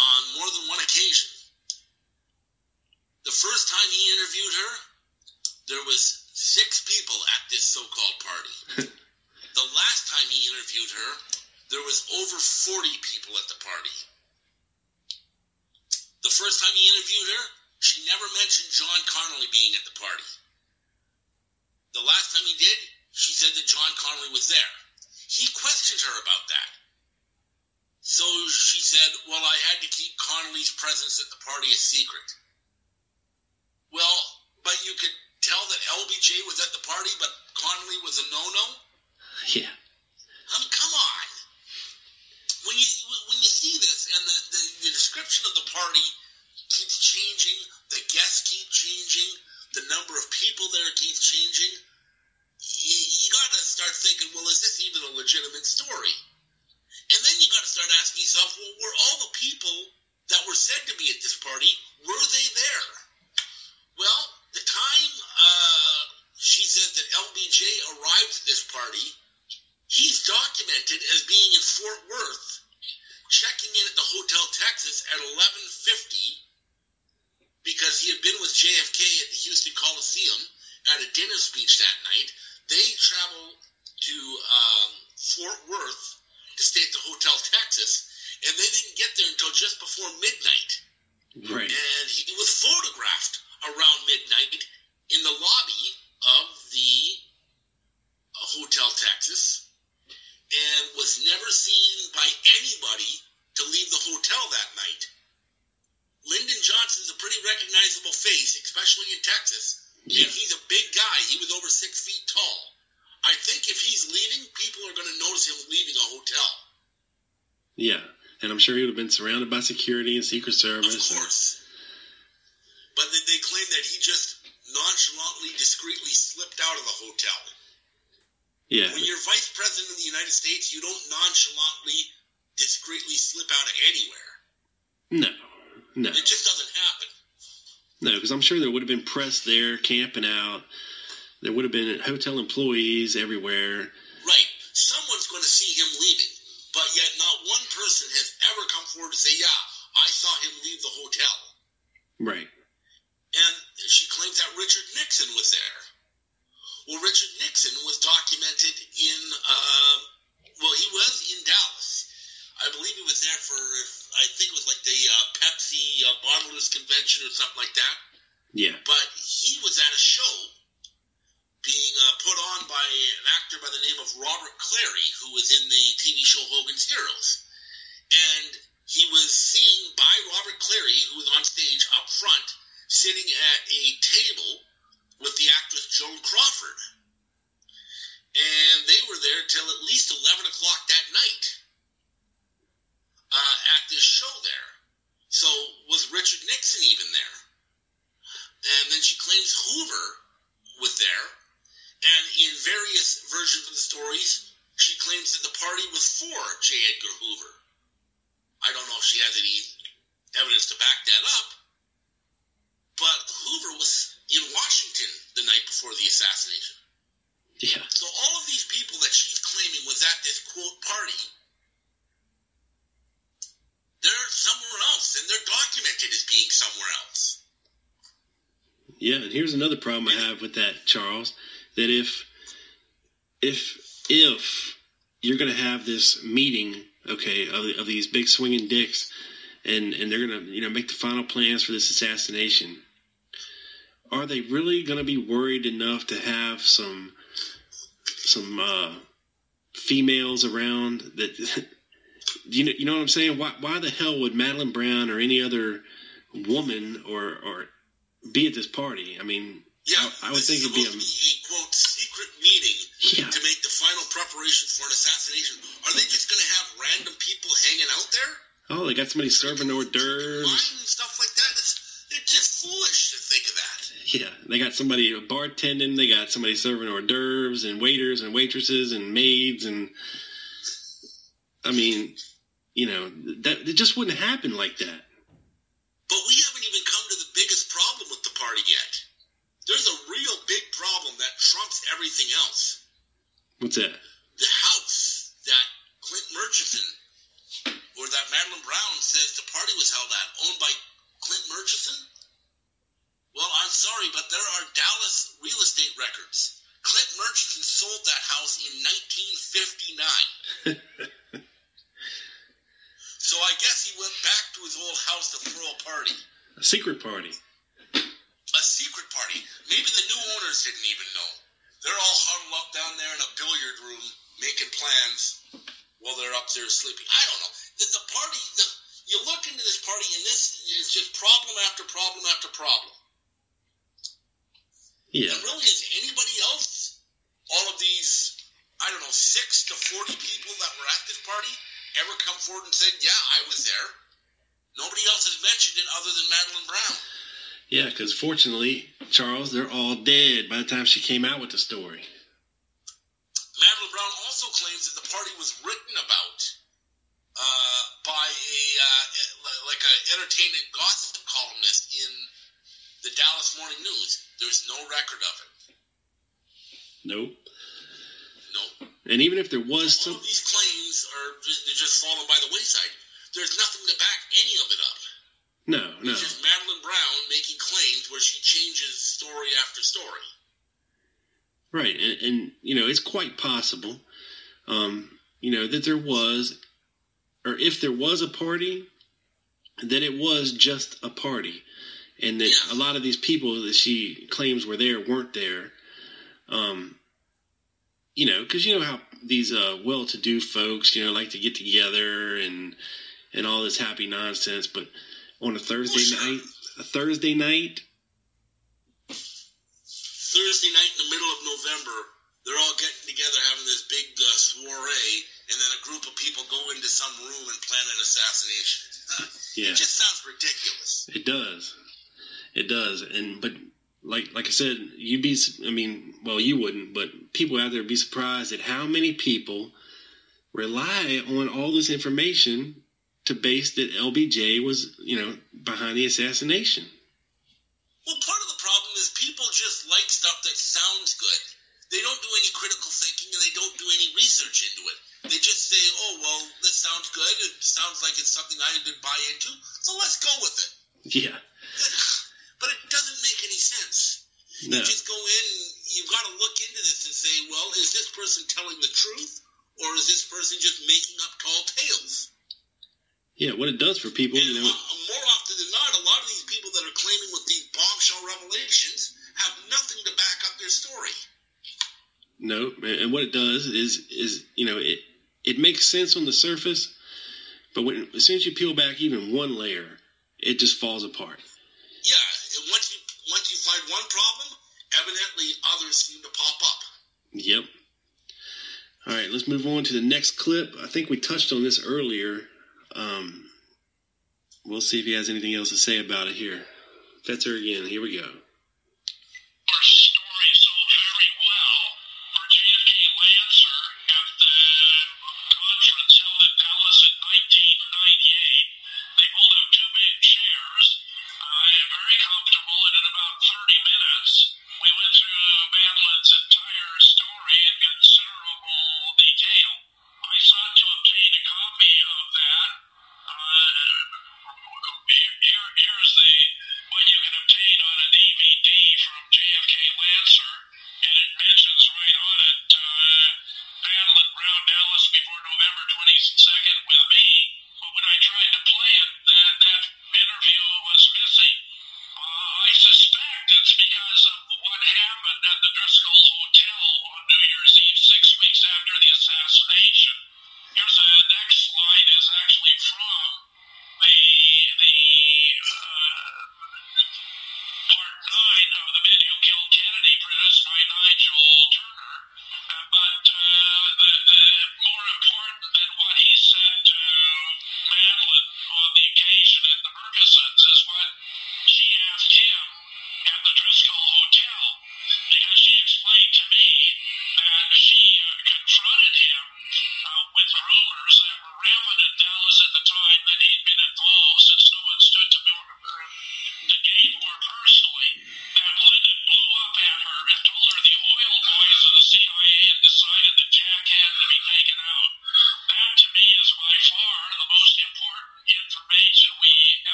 on more than one occasion. The first time he interviewed her, there was six people at this so-called party. <laughs> the last time he interviewed her, there was over 40 people at the party. The first time he interviewed her, she never mentioned John Connolly being at the party. The last time he did, she said that John Connolly was there. He questioned her about that. So she said, Well, I had to keep Connolly's presence at the party a secret. Well, but you could tell that LBJ was at the party, but Connolly was a no no? Yeah. I mean, come on. When you when you see this and the, the, the description of the party keeps changing, the guests keep changing, the number of people there keeps changing, you, you got to start thinking, well, is this even a legitimate story? And then you got to start asking yourself, well, were all the people that were said to be at this party, were they there? Well, the time uh, she says that LBJ arrived at this party, he's documented as being in Fort Worth, checking in at the Hotel Texas at 11:50 because he had been with JFK at the Houston Coliseum at a dinner speech that night. They travel to um, Fort Worth to stay at the Hotel Texas, and they didn't get there until just before midnight. Right. And he was photographed around midnight in the lobby of the uh, Hotel Texas and was never seen by anybody to leave the hotel that night. Lyndon Johnson's a pretty recognizable face, especially in Texas. Yeah. And he's a big guy. He was over six feet tall. I think if he's leaving, people are going to notice him leaving a hotel. Yeah. And I'm sure he would have been surrounded by security and Secret Of Service. and- course. But they, they claim that he just nonchalantly, discreetly slipped out of the hotel. yeah. When you're vice president of the United States, you don't nonchalantly, discreetly slip out of anywhere. No. No. It just doesn't happen. No, because I'm sure there would have been press there camping out. There would have been hotel employees everywhere. Right. Someone's going to see him leaving, but yet not one person has ever come forward to say, yeah, I saw him leave the hotel. Right. And she claims that Richard Nixon was there. Well, Richard Nixon was documented in, uh, well, he was in Dallas. I believe he was there for, I think it was like the uh, Pepsi uh, Bottlers Convention or something like that. Yeah. But he was at a show being uh, put on by an actor by the name of Robert Clary, who was in the TV show Hogan's Heroes. And he was seen by Robert Clary, who was on stage up front, sitting at a table with the actress Joan Crawford. And they were there till at least 11 o'clock that night uh, at this show there. So was Richard Nixon even there? And then she claims Hoover was there. And in various versions of the stories, she claims that the party was for J. Edgar Hoover. I don't know if she has any evidence to back that up. But Hoover was in Washington the night before the assassination. Yeah. So all of these people that she's claiming was at this quote party, they're somewhere else, and they're documented as being somewhere else. Yeah, and here's another problem I have with that, Charles. That if if if you're going to have this meeting, okay, of, of these big swinging dicks, and and they're going to you know make the final plans for this assassination, are they really going to be worried enough to have some some uh, females around that? <laughs> you know, you know what I'm saying? Why why the hell would Madeline Brown or any other woman or or be at this party? I mean, Yeah, I, I would think it'd be a quote secret meeting Yeah. to make the final preparations for an assassination. Are they just going to have random people hanging out there? oh, they got somebody serving hors d'oeuvres. and stuff like. It's, just foolish to think of that. Yeah, they got somebody bartending. They got somebody serving hors d'oeuvres and waiters and waitresses and maids and. I mean, you know that it just wouldn't happen like that. But we haven't even come to the biggest problem with the party yet. There's a real big problem that trumps everything else. What's that? The house that Clint Murchison, or that Madeline Brown says the party was held at, owned by Clint Murchison? Well, I'm sorry, but there are Dallas real estate records. Clint Murchison sold that house in 1959. so I guess he went back to his old house to throw a party. A secret party. A secret party. Maybe the new owners didn't even know. They're all huddled up down there in a billiard room making plans while they're up there sleeping. I don't know. The, the party, the, you look into this party, and this is just problem after problem after problem. Yeah. And really, is anybody else, all of these, I don't know, six to 40 people that were at this party, ever come forward and said, yeah, I was there? Nobody else has mentioned it other than Madeline Brown. Yeah, because fortunately, Charles, they're all dead by the time she came out with the story. Madeline Brown also claims that the party was written about uh, by a uh, like an entertainment gossip columnist in the Dallas Morning News. There's no record of it. Nope. No. And even if there was All some, of these claims are just, they're just fallen by the wayside. There's nothing to back any of it up. no, no, It's just Madeline Brown making claims where she changes story after story. right, and, and you know it's quite possible, um, you know that there was, or if there was a party, that it was just a party, and that a lot of these people that she claims were there weren't there. Um, you know, because you know how these uh, well-to-do folks, you know, like to get together and and all this happy nonsense, but on a Thursday night, a Thursday night, Thursday night in the middle of November, they're all getting together having this big uh, soiree, and then a group of people go into some room and plan an assassination. <laughs> Yeah. It just sounds ridiculous. It does. It does. And but like like I said, you'd be I mean, well, you wouldn't, but people out there would be surprised at how many people rely on all this information to base that LBJ was, you know, behind the assassination. Well, part of the problem is people just like stuff that sounds good. They don't do any critical thinking and they don't do any research into it. They just say, oh, well, this sounds good. It sounds like it's something I could buy into, so let's go with it. Yeah. But it doesn't make any sense. No. You just go in, you've got to look into this and say, well, is this person telling the truth or is this person just making up tall tales? Yeah, what it does for people, And you know, uh, more often than not, a lot of these people that are claiming with these bombshell revelations have nothing to back up their story. no, and what it does is is, you know, it it makes sense on the surface, but when as soon as you peel back even one layer, it just falls apart. Others seem to pop up. Yep. All right, let's move on to the next clip. I think we touched on this earlier. Um, we'll see if he has anything else to say about it here. Fetzer again. Here we go.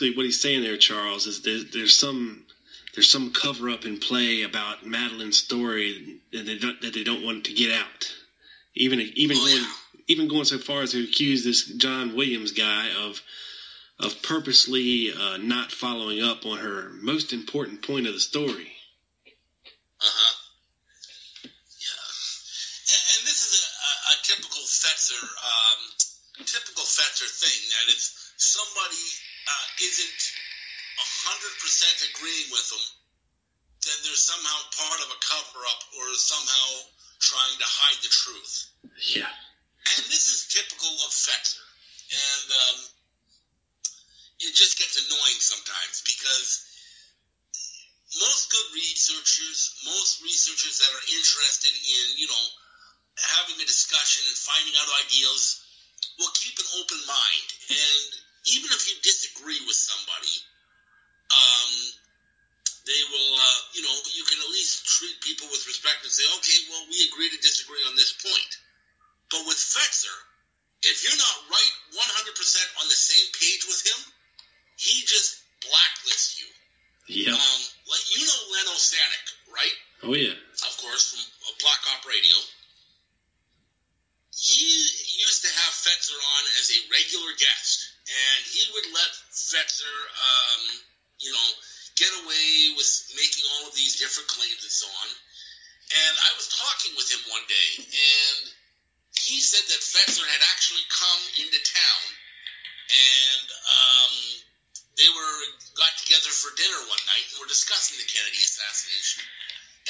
Basically, what he's saying there, Charles, is there's, there's some there's some cover up in play about Madeline's story that they don't, that they don't want to get out. Even even Oh, going yeah. even going so far as to accuse this John Williams guy of of purposely uh, not following up on her most important point of the story. Uh huh. Yeah. And, and this is a, a, a typical Fetzer, um, typical Fetzer thing that if somebody uh, isn't hundred percent agreeing with them, then they're somehow part of a cover up or somehow trying to hide the truth. Yeah. And this is typical of Fetzer. And um, it just gets annoying sometimes because most good researchers, most researchers that are interested in, you know, having a discussion and finding out ideas will keep an open mind. And even if you disagree with somebody, um, they will, uh, you know, you can at least treat people with respect and say, okay, well, we agree to disagree on this point. But with Fetzer, if you're not right 100% on the same page with him, he just blacklists you. Yep. Um, like you know Len Osanic, right? Oh yeah. Of course, from uh, Black Op Radio. He used to have Fetzer on as a regular guest, and he would let Fetzer, um, you know, get away with making all of these different claims and so on. And I was talking with him one day, and he said that Fetzer had actually come into town, and um, they were got together for dinner one night and were discussing the Kennedy assassination.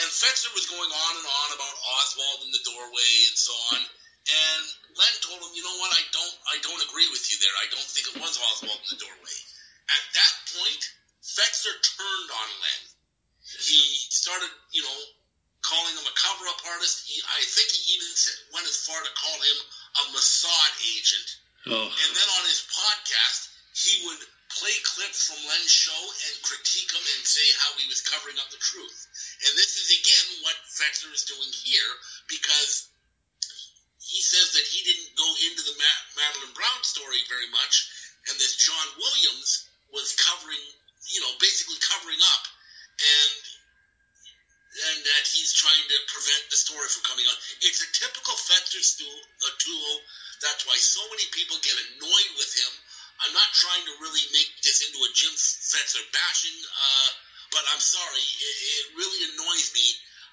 And Fetzer was going on and on about Oswald in the doorway and so on. And Len told him, you know what, I don't I don't agree with you there. I don't think it was Oswald in the doorway. At that point, Fetzer turned on Len. He started, you know, calling him a cover-up artist. He, I think he even said, went as far to call him a Mossad agent. Oh. And then on his podcast, he would play clips from Len's show and critique him and say how he was covering up the truth. And this is again what Fetzer is doing here because he says that he didn't go into the Ma- Madeline Brown story very much, and this John Williams was covering, you know, basically covering up, and and that he's trying to prevent the story from coming out. It's a typical Fetzer tool. That's why so many people get annoyed with him. I'm not trying to really make this into a Jim Fetzer bashing, uh, but I'm sorry, it, it really annoys me.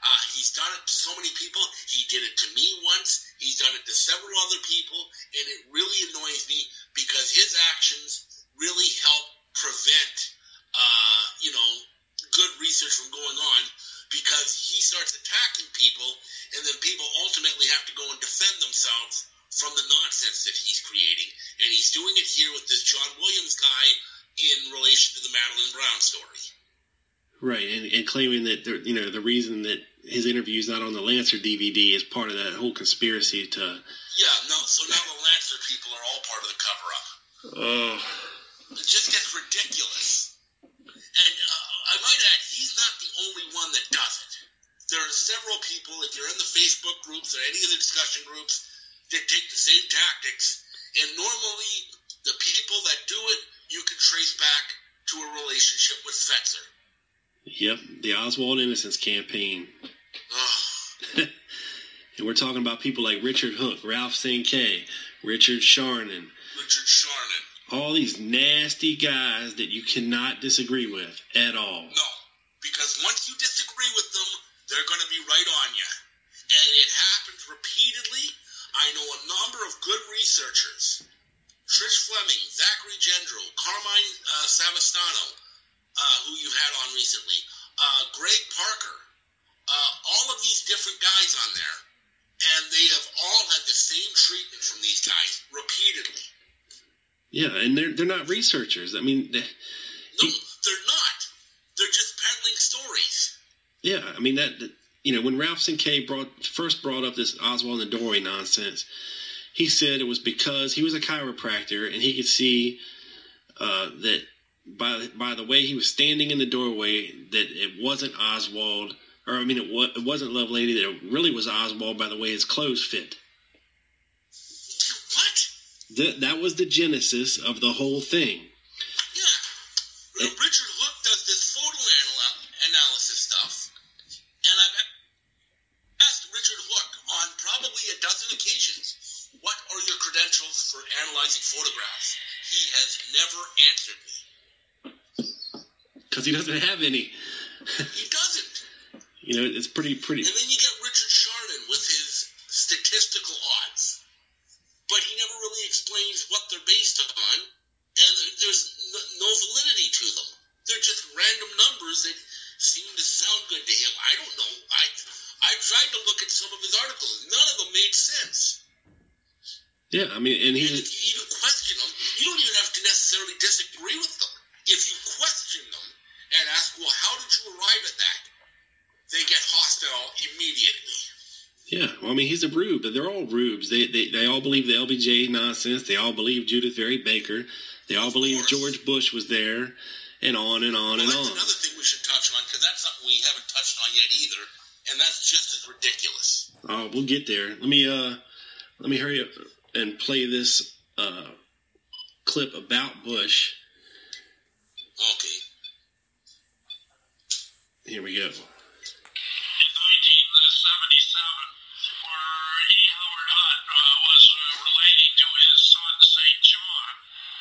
Uh, he's done it to so many people. He did it to me once. He's done it to several other people, and it really annoys me because his actions really help prevent, uh, you know, good research from going on because he starts attacking people, and then people ultimately have to go and defend themselves from the nonsense that he's creating. And he's doing it here with this John Williams guy in relation to the Madeline Brown story. Right, and, and claiming that there- you know the reason that his interview is not on the Lancer DVD is part of that whole conspiracy to. Yeah, no, so now the Lancer people are all part of the cover up. Oh, It just gets ridiculous. And uh, I might add, he's not the only one that does it. There are several people, if you're in the Facebook groups or any of the discussion groups, that take the same tactics. And normally, the people that do it, you can trace back to a relationship with Fetzer. Yep, the Oswald Innocence campaign, <sighs> and we're talking about people like Richard Hook, Ralph St. Richard Charnin, Richard Charnin. all these nasty guys that you cannot disagree with at all. No, because once you disagree with them, they're going to be right on you. And it happens repeatedly. I know a number of good researchers Trish Fleming, Zachary Gendro, Carmine uh, Savastano, uh, who you had on recently, uh, Greg Parker, uh, all of these different guys on there. And they have all had the same treatment from these guys repeatedly. Yeah, and they're they're not researchers. I mean, they- No, they're not. They're just peddling stories. yeah, I mean that, that you know when Ralph. K brought first brought up this Oswald and doorway nonsense, he said it was because he was a chiropractor and he could see uh, that by by the way he was standing in the doorway that it wasn't Oswald or I mean it, wa- it wasn't Lovelady that it really was Oswald by the way his clothes fit. What? That that was the genesis of the whole thing. Yeah. Now, Richard Hook does this photo anal- analysis stuff, and I've asked Richard Hook on probably a dozen occasions, "What are your credentials for analyzing photographs?" He has never answered me. Because he doesn't have any. He doesn't. You know, it's pretty pretty. And then you get Richard Charnin with his statistical odds. But he never really explains what they're based on, and there's no validity to them. They're just random numbers that seem to sound good to him. I don't know. I I tried to look at some of his articles. None of them made sense. Yeah, I mean, and he. And if you even question them, you don't even have to necessarily disagree with them. If you question them and ask, well, how did you arrive at that? They get hostile immediately. yeah. Well, I mean, he's a rube. but They're all rubes. They they they all believe the LBJ nonsense. They all believe Judyth Vary Baker. They all believe. George Bush was there, and on and on Well, and that's on. another thing we should touch on because that's something we haven't touched on yet either, and that's just as ridiculous. Oh, we'll get there. Let me uh, let me hurry up and play this uh clip about Bush. Okay. Here we go. in 1977, where E. Howard Hunt uh, was uh, relating to his son St. John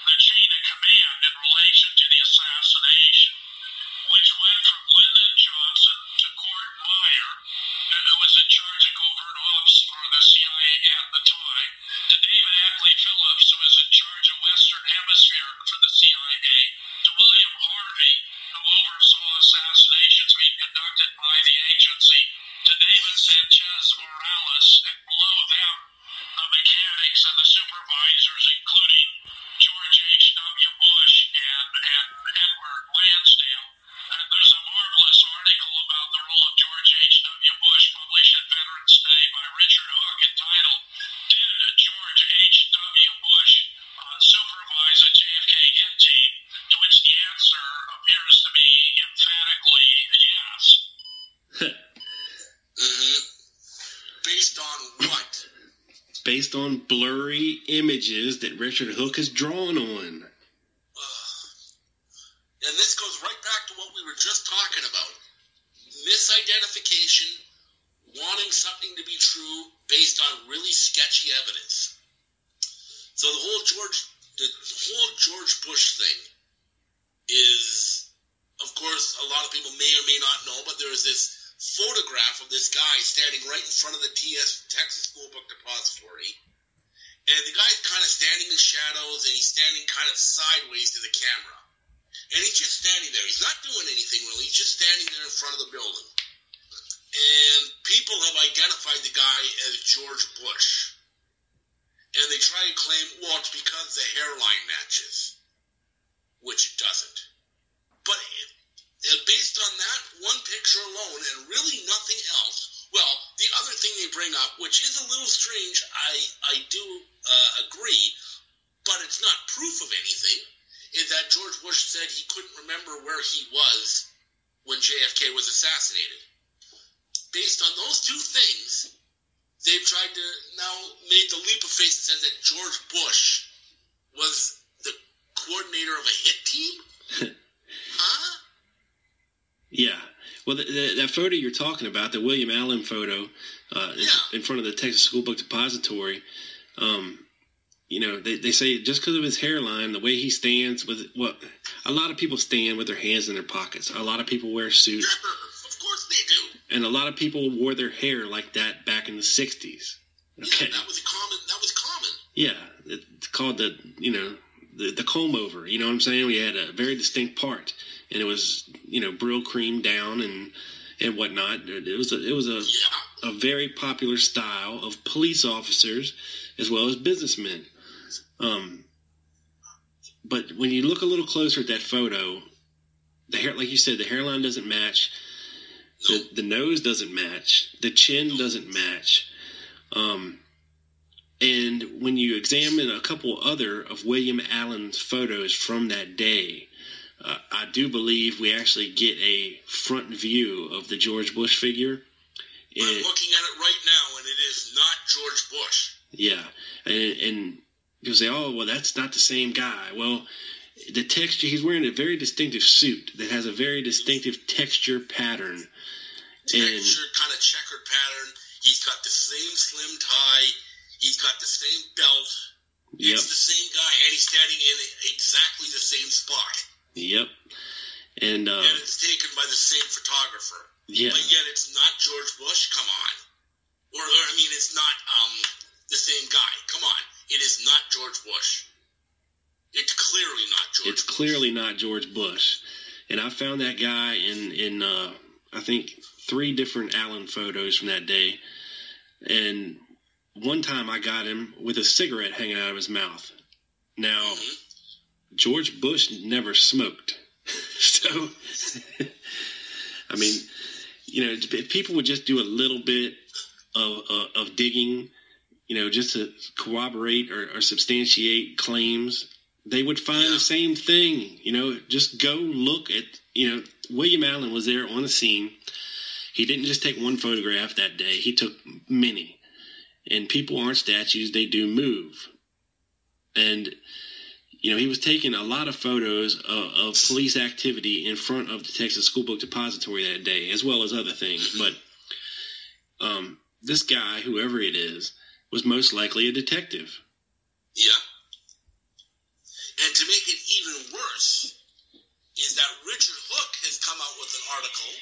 the chain of command in relation to the assassination, which went from Lyndon Johnson to Cord Meyer, uh, who was in charge of covert ops for the CIA at the time, to David Atlee Phillips, who was in charge of Western Hemisphere for the CIA, to William Harvey, who oversaw assassinations conducted by the agency, to David Sanchez Morales, and below them, the mechanics and the supervisors, including George H.W. Bush and, and Edward Lansdale. And there's a marvelous article about the role of George H.W. Bush published in Veterans Today by Richard Hook entitled, Did George H.W. Bush uh, supervise a JFK hit team? To which the answer appears to be emphatically yes. Mm-hmm. Based on what? Based on blurry images that Richard Hook has drawn on. <sighs> And this goes right back to what we were just talking about. Misidentification, wanting something to be true based on really sketchy evidence. So the whole George the whole George Bush thing is of course a lot of people may or may not know, but there is this photograph of this guy standing right in front of the TS Texas School Book Depository. And the guy's kind of standing in shadows and he's standing kind of sideways to the camera. And he's just standing there. He's not doing anything really. He's just standing there in front of the building. And people have identified the guy as George Bush. And they try to claim, well, it's because the hairline matches, which it doesn't. It- based on that one picture alone and really nothing else, well, the other thing they bring up, which is a little strange, I, I do uh, agree, but it's not proof of anything, is that George Bush said he couldn't remember where he was when JFK was assassinated. Based on those two things, they've tried to now made the leap of faith and says that George Bush was the coordinator of a hit team? <laughs> huh? Yeah. Well, the, the, that photo you're talking about, the William Allen photo uh, in- Yeah. in, front of the Texas School Book Depository, um, you know, they, they say just because of his hairline, the way he stands with what a lot of people stand with their hands in their pockets. A lot of people wear suits, of course they do. and a lot of people wore their hair like that back in the '60s. Okay. Yeah, that was common. That was common. Yeah, it's called the you know the the comb over. You know what I'm saying? We had a very distinct part, and it was you know Brylcreem down and and whatnot. It was a, it was a a very popular style of police officers as well as businessmen. Um, but when you look a little closer at that photo, the hair, like you said, the hairline doesn't match. The, the nose doesn't match. The chin doesn't match. Um, and when you examine a couple other of William Allen's photos from that day, uh, I do believe we actually get a front view of the George Bush figure. I'm looking at it right now, and it is not George Bush. yeah, and, and people say, "Oh, well, that's not the same guy." Well, the texture. He's wearing a very distinctive suit that has a very distinctive texture pattern. Texture kind of checkered pattern. He's got the same slim tie. He's got the same belt. yep, It's the same guy, and he's standing in exactly the same spot. Yep, and uh, And it's taken by the same photographer. yeah, But yet it's not George Bush. Come on. Or, or I mean, it's not um, the same guy. Come on. It is not George Bush. It's clearly not George it's Bush. clearly not George Bush. And I found that guy in in uh, I think three different Allen photos from that day. And one time I got him with a cigarette hanging out of his mouth. Now, Mhm. George Bush never smoked. <laughs> so, <laughs> I mean, you know, if people would just do a little bit of, of, of digging, you know, just to corroborate or, or substantiate claims, they would find Yeah. the same thing. You know, just go look at, you know, William Allen was there on the scene. He didn't just take one photograph that day, he took many. And people aren't statues, they do move. And, you know, he was taking a lot of photos of, of police activity in front of the Texas School Book Depository that day, as well as other things. But um, this guy, whoever it is, was most likely a detective. Yeah. And to make it even worse, is that Richard Hook has come out with an article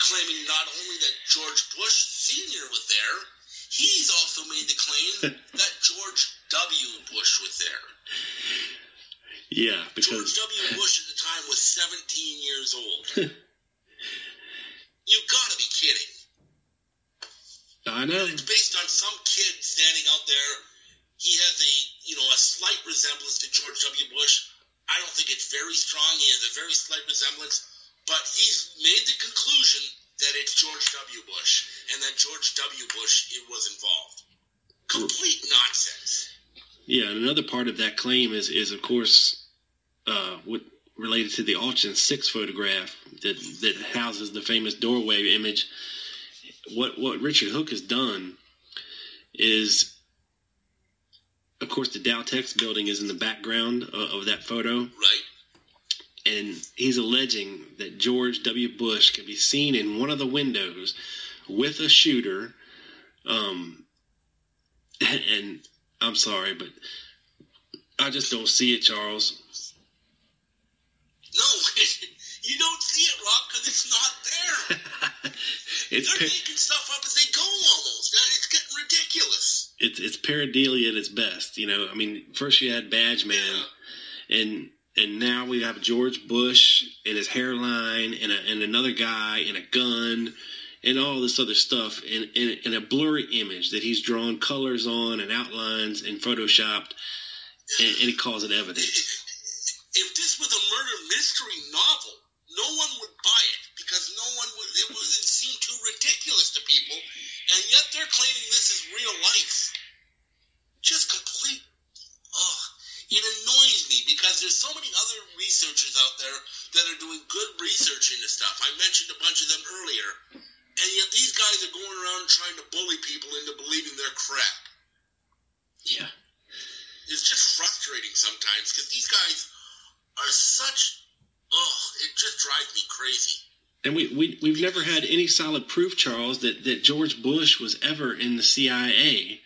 claiming not only that George Bush Sr. was there, he's also made the claim <laughs> that George W. Bush was there. Yeah, because George W. Bush at the time was 17 years old. <laughs> you gotta be kidding. I know. It's based on some kid standing out there. He has a, you know, a slight resemblance to George W. Bush. I don't think it's very strong. He has a very slight resemblance, but he's made the conclusion that it's George W. Bush and that George W. Bush it was involved. Complete nonsense. Yeah, and another part of that claim is, is of course, uh, what related to the Altgens Six photograph that that houses the famous doorway image. What what Richard Hook has done is, of course, the Dal-Tex building is in the background of, of that photo, Right? and he's alleging that George W. Bush can be seen in one of the windows with a shooter. Um, <laughs> and I'm sorry, but I just don't see it, Charles. No, <laughs> you don't see it, Rob, because it's not there. <laughs> It's They're par- making stuff up as they go almost. It's getting ridiculous. it's it's pareidolia at its best. You know, I mean, first you had Badge Man, and and now we have George Bush and his hairline, and a, and another guy and a gun, and all this other stuff, and, and, and a blurry image that he's drawn colors on and outlines and photoshopped, and, and he calls it evidence. <laughs> if this was a murder mystery novel, no one would buy it because no one would. It would seem too ridiculous to people, and yet they're claiming this is real life. Just complete. Ugh. It annoys me because there's so many other researchers out there that are doing good research into stuff. I mentioned a bunch of them earlier, and yet these guys are going around trying to bully people into believing they're crap. Yeah. It's just frustrating sometimes because these guys are such. Oh, it just drives me crazy. And we, we, we've never had any solid proof, Charles, that, that George Bush was ever in the CIA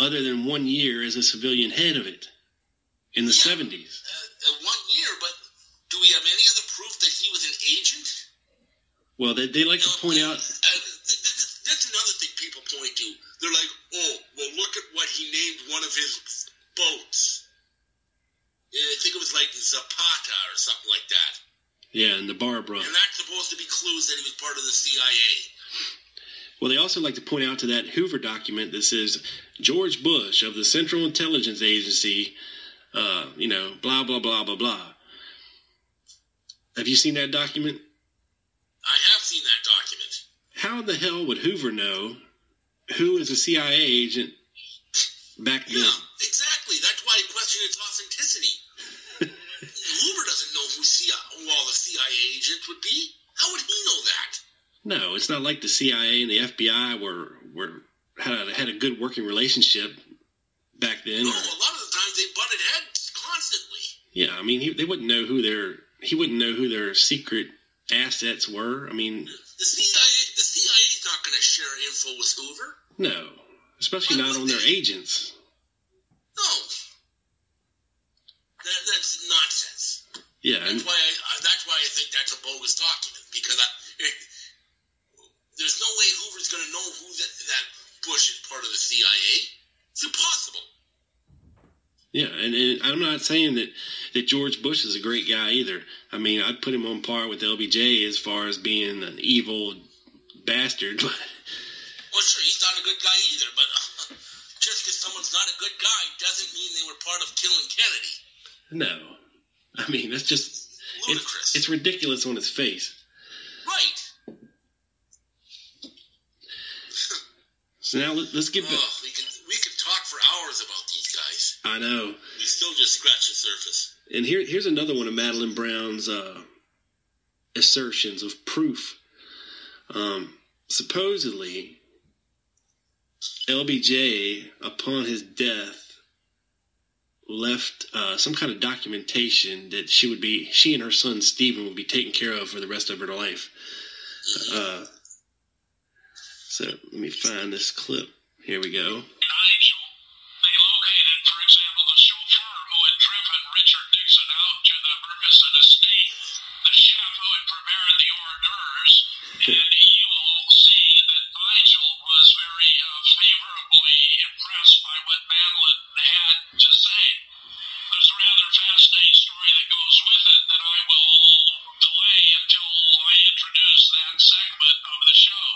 other than one year as a civilian head of it in the Yeah. 70s. Uh, uh, one year, but do we have any other proof that he was an agent? Well, they, they like to point out, Uh, th- th- th- that's another thing people point to. They're like, oh, well, look at what he named one of his boats. Yeah, I think it was like Zapata or something like that. yeah, and the Barbara. And that's supposed to be clues that he was part of the CIA. Well, they also like to point out to that Hoover document that says George Bush of the Central Intelligence Agency, uh, you know, blah, blah, blah, blah, blah. Have you seen that document? I have seen that document. How the hell would Hoover know who is a CIA agent back then? Yeah, would be. How would he know that? No, it's not like the CIA and the FBI were were had a, had a good working relationship back then. No, or- a lot of the times they butted heads constantly. Yeah, I mean, he, they wouldn't know who their he wouldn't know who their secret assets were. I mean, The CIA, the CIA's not going to share info with Hoover. no, especially Why not on their they? agents. No, that, that's nonsense. Yeah, and why I, that's why I think that's a bogus document because I, it, there's no way Hoover's going to know who that, that Bush is part of the CIA. It's impossible. yeah, and, and I'm not saying that that George Bush is a great guy either. I mean, I'd put him on par with LBJ as far as being an evil bastard. <laughs> But Well, sure, he's not a good guy either, but <laughs> just because someone's not a good guy doesn't mean they were part of killing Kennedy. no, I mean that's just Ludicrous. it's, it's ridiculous on its face. right. So now let, let's get back. Oh, we can we can talk for hours about these guys. I know. We still just scratch the surface. And here, here's another one of Madeline Brown's uh, assertions of proof. Um, supposedly, LBJ, upon his death, left uh, some kind of documentation that she would be, she and her son Stephen would be taken care of for the rest of her life. Uh, so let me find this clip. Here we go. Nigel, they located, for example, the chauffeur who had driven Richard Nixon out to the Murchison estate, the chef who had prepared the hors d'oeuvres, and you will see that Nigel was very uh, favorably impressed by what Madeline had to say. There's a rather fascinating story that goes with it that I will delay until I introduce that segment of the show.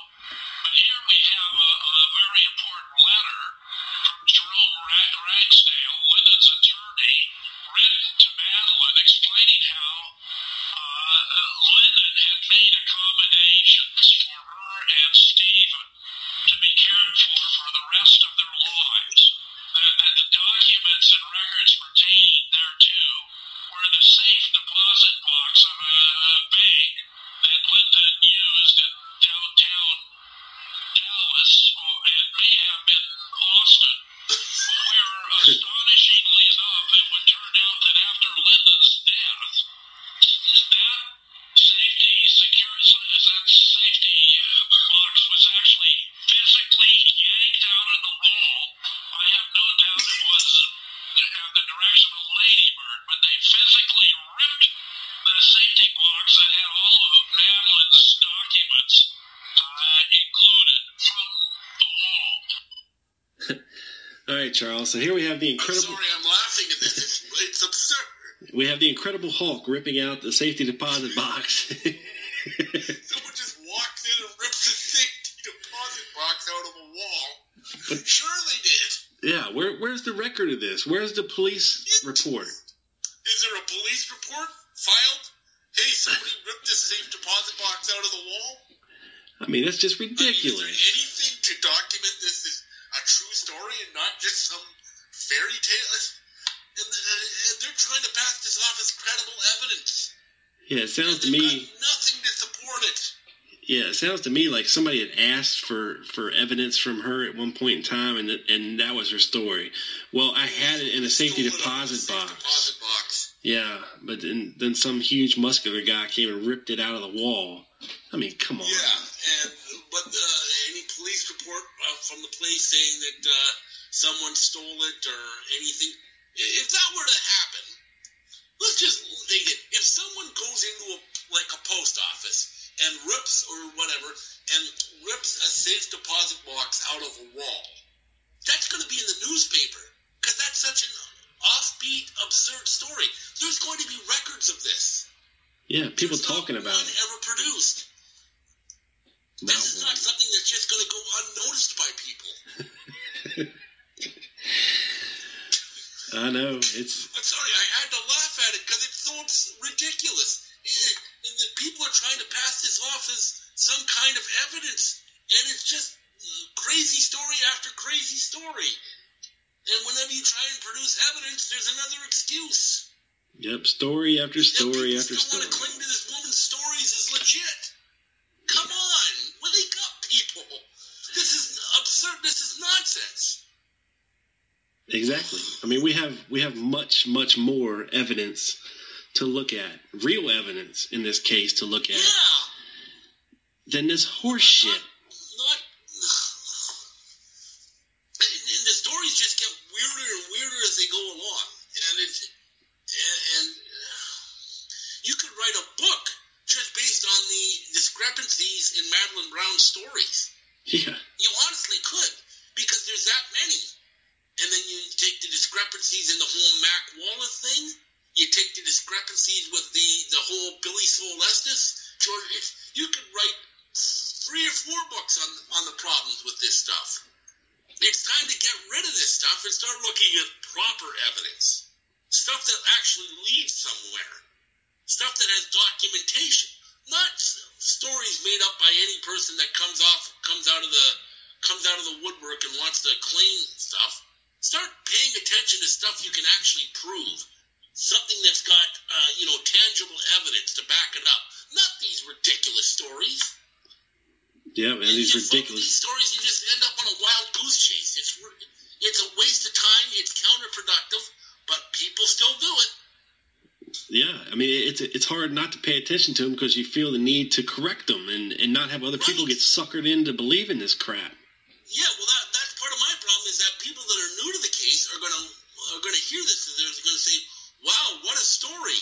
But here we have a, a very important letter from Jerome Ra- Ragsdale, Lyndon's attorney, written to Madeline explaining how uh, Lyndon had made accommodations for her and Stephen to be cared for for the rest of their lives. That, that the documents and records pertaining thereto were the safe deposit box of a, a bank that Lyndon used in downtown Dallas, or it may have been Austin, where astonishingly enough, it would turn out that after Lyndon's death, that safety security, that safety box was actually physically yanked out of the wall. I have no doubt it was at the direction of Lady Bird, but they physically ripped the safety box that had all of Madeline's documents uh, included from the wall. All right, Charles. So here we have the incredible. I'm sorry, I'm laughing at this. It's, it's absurd. We have the Incredible Hulk ripping out the safety deposit box. <laughs> Someone just walked in and ripped the safety deposit box out of a wall. sure they did. yeah, where, where's the record of this? Where's the police report? Is there a police report filed? Hey, somebody ripped this safe deposit box out of the wall. I mean, that's just I mean, sounds to me. nothing to support it. Yeah, it sounds to me like somebody had asked for for evidence from her at one point in time, and that, and that was her story. Well, I had it in a safety Stole it out of the deposit box. Deposit box. Yeah, but then then some huge muscular guy came and ripped it out of the wall. I mean, come on. Yeah, safe deposit box out of a wall, that's going to be in the newspaper because that's such an offbeat, absurd story. There's going to be records of this. Yeah, people There's talking about it. ever produced. Not This is not something that's just going to go unnoticed by people. <laughs> I know it's I'm sorry, I had to laugh at it because it's so ridiculous. <laughs> And the people are trying to pass this off as some kind of evidence, and it's just uh, crazy story after crazy story. And whenever you try and produce evidence, there's another excuse. yep, story after story people after still story. want to cling to this woman's stories as legit. Come on, wake up, people. This is absurd. This is nonsense. Exactly. I mean, we have we have much much more evidence to look at, real evidence in this case to look at, Yeah. than this horse shit. Not. And, and the stories just get weirder and weirder as they go along, and it's and, and you could write a book just based on the discrepancies in Brown's stories. Yeah. You honestly could, because there's that many. And then you take the discrepancies in the whole Mac Wallace thing. You take the discrepancies with the the whole Billie Sol Estes. George, you could write three or four books on on the problems with this stuff. It's time to get rid of this stuff and start looking at proper evidence, stuff that actually leads somewhere, stuff that has documentation, not stories made up by any person that comes off comes out of the comes out of the woodwork and wants to claim stuff. Start paying attention to stuff you can actually prove, something that's got uh, you know tangible evidence to back it up. Not these ridiculous stories. Yeah, man, these ridiculous. These stories, you just end up on a wild goose chase. It's it's a waste of time. It's counterproductive, but people still do it. Yeah, I mean, it's it's hard not to pay attention to them because you feel the need to correct them and, and not have other people get suckered into believing this crap. Yeah, well, that that's part of my problem is that people that are new to the case are gonna are gonna hear this and they're gonna say, "Wow, what a story!"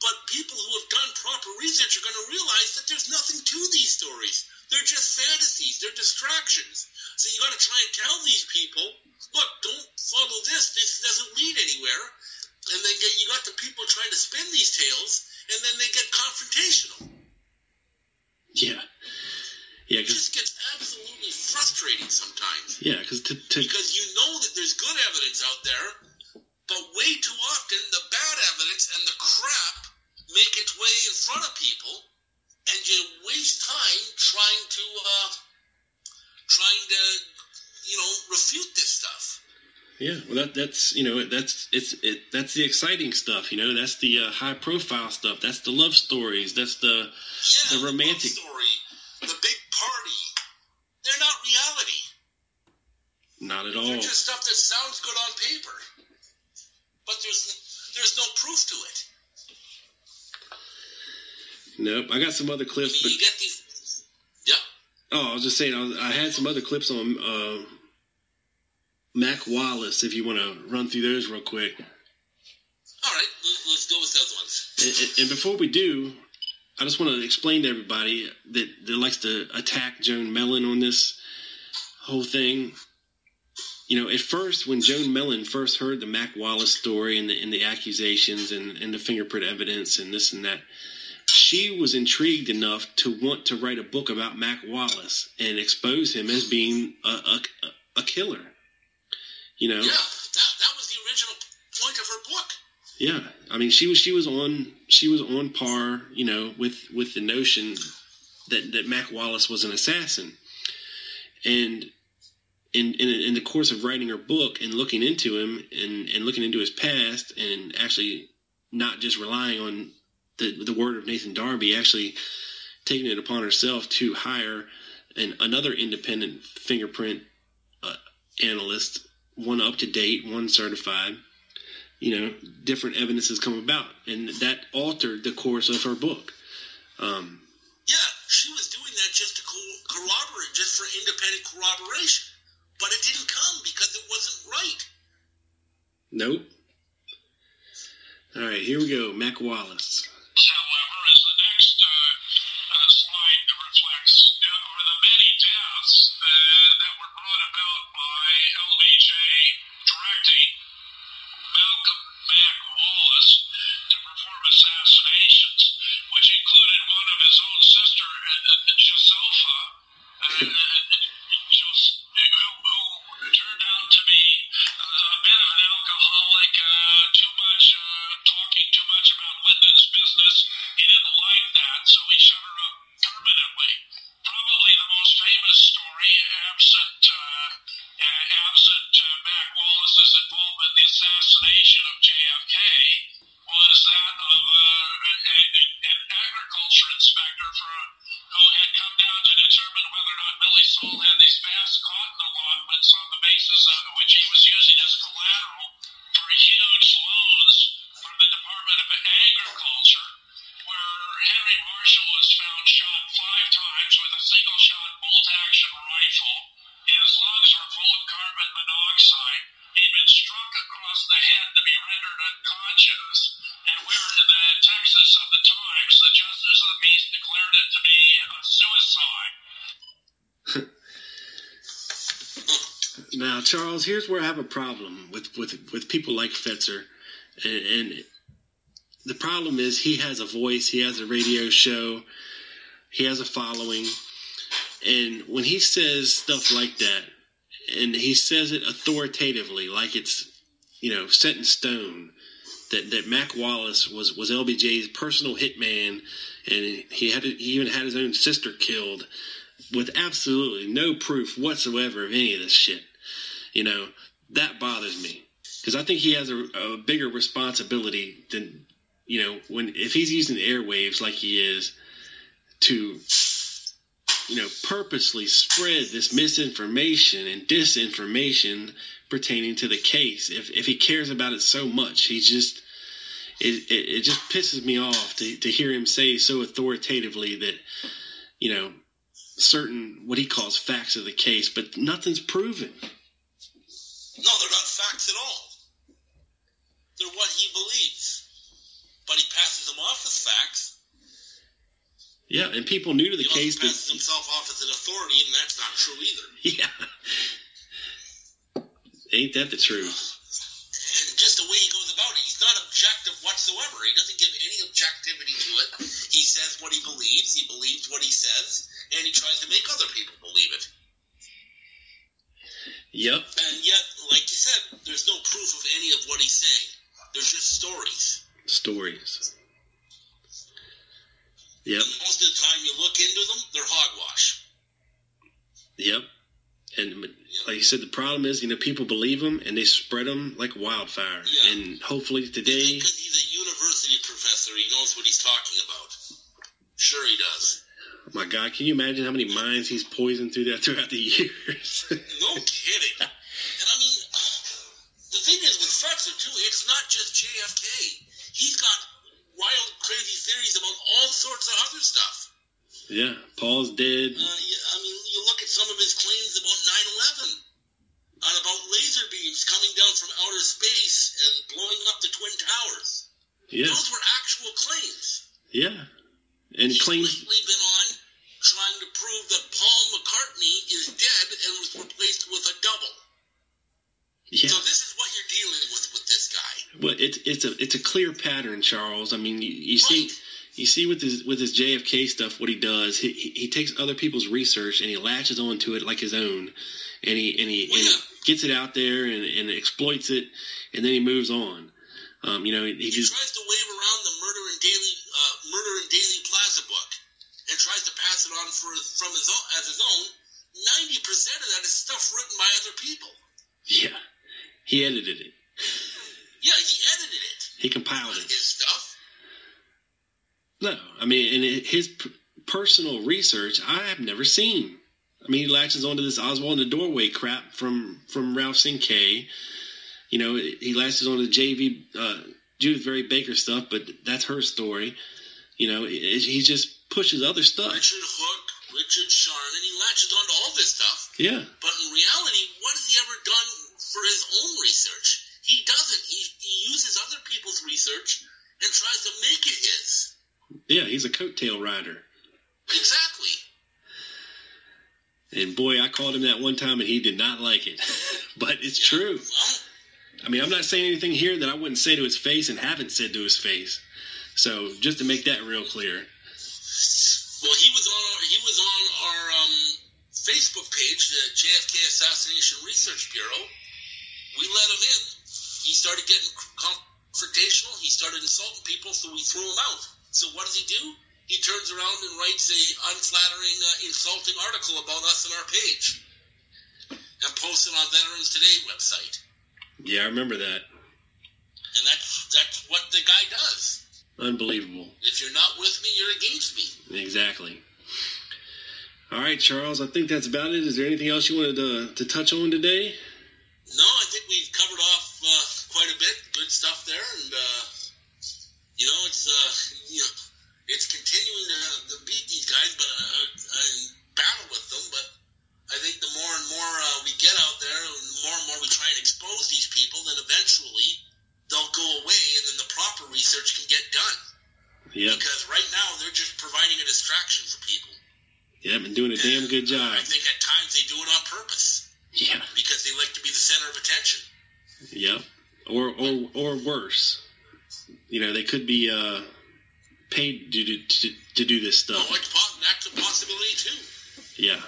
But people who have done proper research are gonna realize that there's nothing to these stories. They're just fantasies. They're distractions. So you got to try and tell these people, look, don't follow this. This doesn't lead anywhere. And then get, you got the people trying to spin these tales, and then they get confrontational. Yeah, yeah, It just gets absolutely frustrating sometimes. yeah, because to, to because you know that there's good evidence out there, but way too often yeah, well that that's you know that's it's it that's the exciting stuff. You know, that's the uh, high profile stuff. That's the love stories. That's the Yeah, The romantic- story, the big party. They're not reality. not at all. They're just stuff that sounds good on paper, but there's there's no proof to it. Nope, I got some other I clips, mean, but you get these. Yeah. Oh, I was just saying, I, was, I had some other clips on uh, Mac Wallace. If you want to run through those real quick, All right, let- let's go with those ones. and, and- and before we do, I just want to explain to everybody that, that likes to attack Joan Mellen on this whole thing. You know, at first, when Joan Mellen first heard the Mac Wallace story and the, and the accusations and, and the fingerprint evidence and this and that, she was intrigued enough to want to write a book about Mac Wallace and expose him as being a, a, a killer. You know, Yeah, that, that was the original point of her book. yeah. I mean, she was she was on she was on par, you know, with with the notion that that Mac Wallace was an assassin, and in in, in the course of writing her book and looking into him and and looking into his past and actually not just relying on the the word of Nathan Darby, actually taking it upon herself to hire an another independent fingerprint uh, analyst, one up to date, one certified you know, different evidences come about, and that altered the course of her book. Um, Yeah, she was doing that just to corroborate, just for independent corroboration. But it didn't come because it wasn't right. nope. All right, here we go. Mac Wallace. however, is the next uh, uh, slide that reflects uh, are the many deaths uh, that were brought about by LBJ directing Malcolm Mac To perform assassinations, which included one of his own sister, uh, uh, uh, who, who turned out to be a bit of an alcoholic, too much, talking too much about Lyndon's business. He didn't like that, so he shut her up permanently. Probably the most famous story, absent absent Mac Wallace's involvement in the assassination of JFK, was that of uh, an agriculture Charles, here's where I have a problem with with with people like Fetzer, and, and the problem is he has a voice, he has a radio show, he has a following, and when he says stuff like that, and he says it authoritatively, like it's you know set in stone, that that Mac Wallace was was LBJ's personal hitman, and he had he even had his own sister killed, with absolutely no proof whatsoever of any of this shit. You know that bothers me. Because I think he has a, a bigger responsibility than you know when if he's using airwaves like he is to you know purposely spread this misinformation and disinformation pertaining to the case. If if he cares about it so much he just it, it, it just pisses me off to, to hear him say so authoritatively that you know certain what he calls facts of the case but nothing's proven No, they're not facts at all. They're what he believes. But he passes them off as facts. yeah and people new to the he case passes that himself off as an authority, and that's not true either. yeah <laughs> ain't that the truth And just the way he goes about it, he's not objective whatsoever. He doesn't give any objectivity to it. He says what he believes, he believes what he says, and he tries to make other people believe it. Yep And yet, like you said, there's no proof of any of what he's saying. There's just stories. stories yep And most of the time you look into them, they're hogwash. Yep. And like you said, the problem is, you know, people believe them and they spread them like wildfire. Yeah. And hopefully today, Because he's a university professor, he knows what he's talking about. Sure, he does. My God, can you imagine how many minds he's poisoned through that throughout the years? <laughs> No kidding. And I mean, the thing is with Fetzer too, it's not just JFK. He's got wild, crazy theories about all sorts of other stuff. yeah, Paul's dead. Uh, you- I mean, you look at some of his claims about 9/11 and about laser beams coming down from outer space and blowing up the twin towers. Yeah, Those were actual claims. yeah. And He's claims, lately been on trying to prove that Paul McCartney is dead and was replaced with a double. yeah. So this is what you're dealing with with this guy. Well, it's it's a it's a clear pattern, Charles. I mean, you, you see. You see with his with his JFK stuff, what he does, he, he he takes other people's research and he latches onto it like his own, and he and he, and he gets it out there and, and exploits it, and then he moves on. Um, you know, he, he He just tries to wave around the murder in Dealey uh, murder in Dealey Plaza book and tries pass it from his own as his own. Ninety percent of that is stuff written by other people. yeah, he edited it, Yeah, he edited it. he compiled it. his stuff. No, I mean, it, his p- personal research, I have never seen. I mean, he latches onto this Oswald in the doorway crap from from Ralph Cinque. You know, he latches onto the JV uh, Judyth Vary Baker stuff, but that's her story. You know, it, it- he just pushes other stuff. Richard Hook, Richard Charnin, he latches onto all this stuff. Yeah, But in reality, what has he ever done for his own research? He doesn't. He, he uses other people's research and tries to make it his. yeah, he's a coattail rider. Exactly. And boy, I called him that one time, and he did not like it. <laughs> but it's true. Well, I mean, I'm not saying anything here that I wouldn't say to his face and haven't said to his face. So just to make that real clear. Well, he was on our, he was on our um, Facebook page, the JFK Assassination Research Bureau. We let him in. He started getting confrontational. He started insulting people, so we threw him out. So what does he do? He turns around and writes a unflattering, uh, insulting article about us on our page and posts it on Veterans Today website. Yeah, I remember that. And that's that's what the guy does. Unbelievable. If you're not with me, you're against me. Exactly. All right, Charles, I think that's about it. Is there anything else you wanted to, to touch on today? No, I think we've covered off uh, quite a bit. Good stuff there. And, uh, you know, it's, uh, you know, it's continuing to, to beat these guys, but uh, I battle with them. But I think the more and more uh, we get out there, and the more and more we try and expose these people, then eventually – research can get done. Yep. Because right now they're just providing a distraction for people. Yep. been doing a damn good job. I think at times they do it on purpose Yeah. because they like to be the center of attention. Yep. Or or or worse. You know, they could be uh, paid to, do- to to do this No, stuff. it's po- that's a possibility too. Yeah.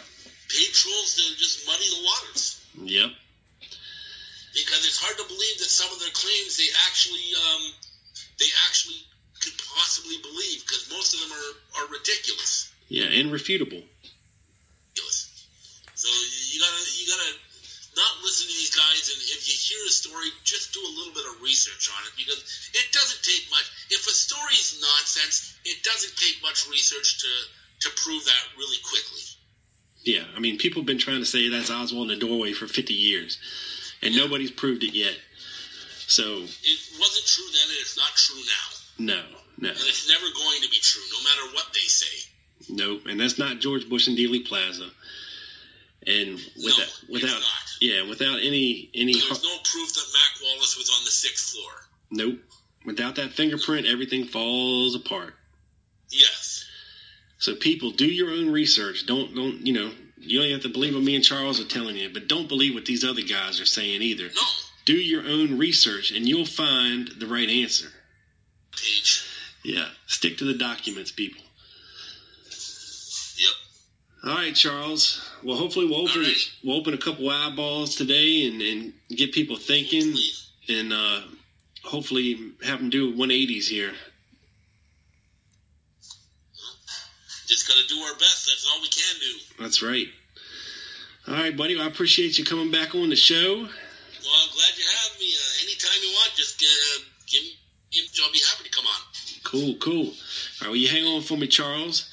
Paid trolls to just muddy the waters Yep. because it's hard to believe that some of their claims they actually um, they actually could possibly believe because most of them are, are ridiculous. Yeah. Irrefutable. ridiculous. So you gotta you gotta not listen to these guys, and if you hear a story, just do a little bit of research on it because it doesn't take much. If a story is nonsense, it doesn't take much research to to prove that really quickly. Yeah. I mean, people have been trying to say that's Oswald in the doorway for 50 years, and nobody's proved it yet. So It wasn't true then, and it's not true now, no, no, and it's never going to be true, no matter what they say. no, and that's not George Bush and Dealey Plaza. And without it's without not. yeah, without any any There's no proof that Mac Wallace was on the sixth floor. nope, without that fingerprint, everything falls apart. Yes, So people, do your own research. Don't don't you know? You don't have to believe what me and Charles are telling you, but don't believe what these other guys are saying either. no, Do your own research, and you'll find the right answer. Page. Yeah, stick to the documents, people. Yep. All right, Charles. Well, hopefully we'll open right. we'll open a couple eyeballs today and, and get people thinking, Hopefully. and uh, hopefully have them do 180s here. Just gotta do our best. That's all we can do. That's right. All right, buddy. I appreciate you coming back on the show. Well, I'm glad you have me. Uh, anytime you want, just uh, give me. I'll be happy to come on. Cool, cool. All right, will you hang on for me, Charles.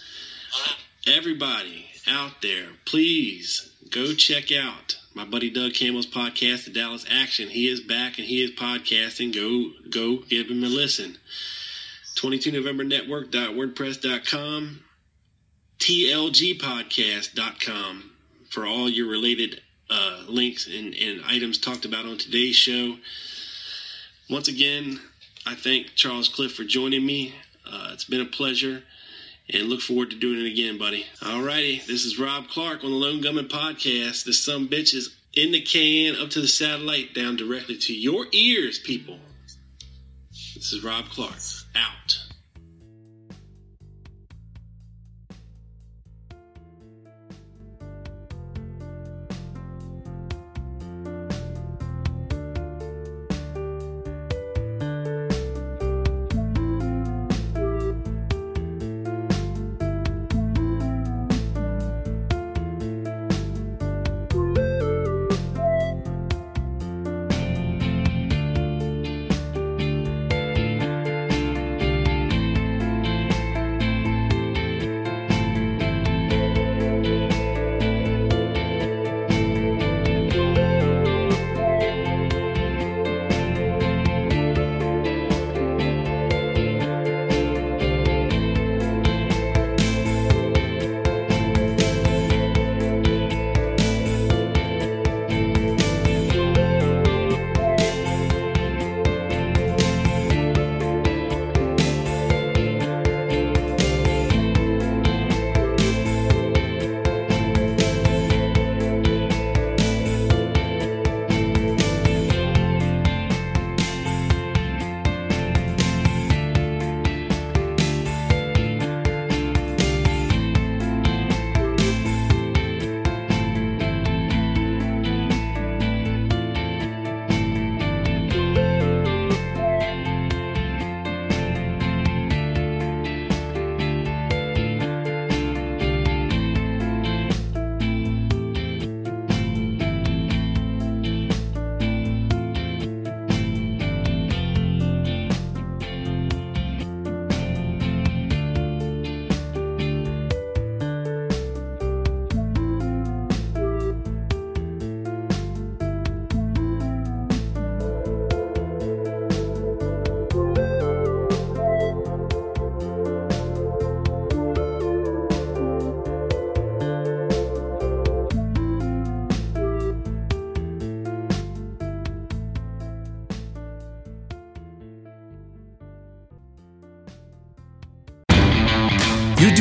Right. Everybody out there, please go check out my buddy Doug Campbell's podcast, The Dallas Action. He is back and he is podcasting. Go, go give him a listen. 22novembernetwork.wordpress.com, tlgpodcast.com for all your related uh, links and, and items talked about on today's show. Once again, I thank Charles Cliff for joining me. Uh, it's been a pleasure and look forward to doing it again, buddy. Alrighty, this is Rob Clark on the Lone Gunman Podcast. This some bitch is in the can, up to the satellite, down directly to your ears, people. This is Rob Clark, out.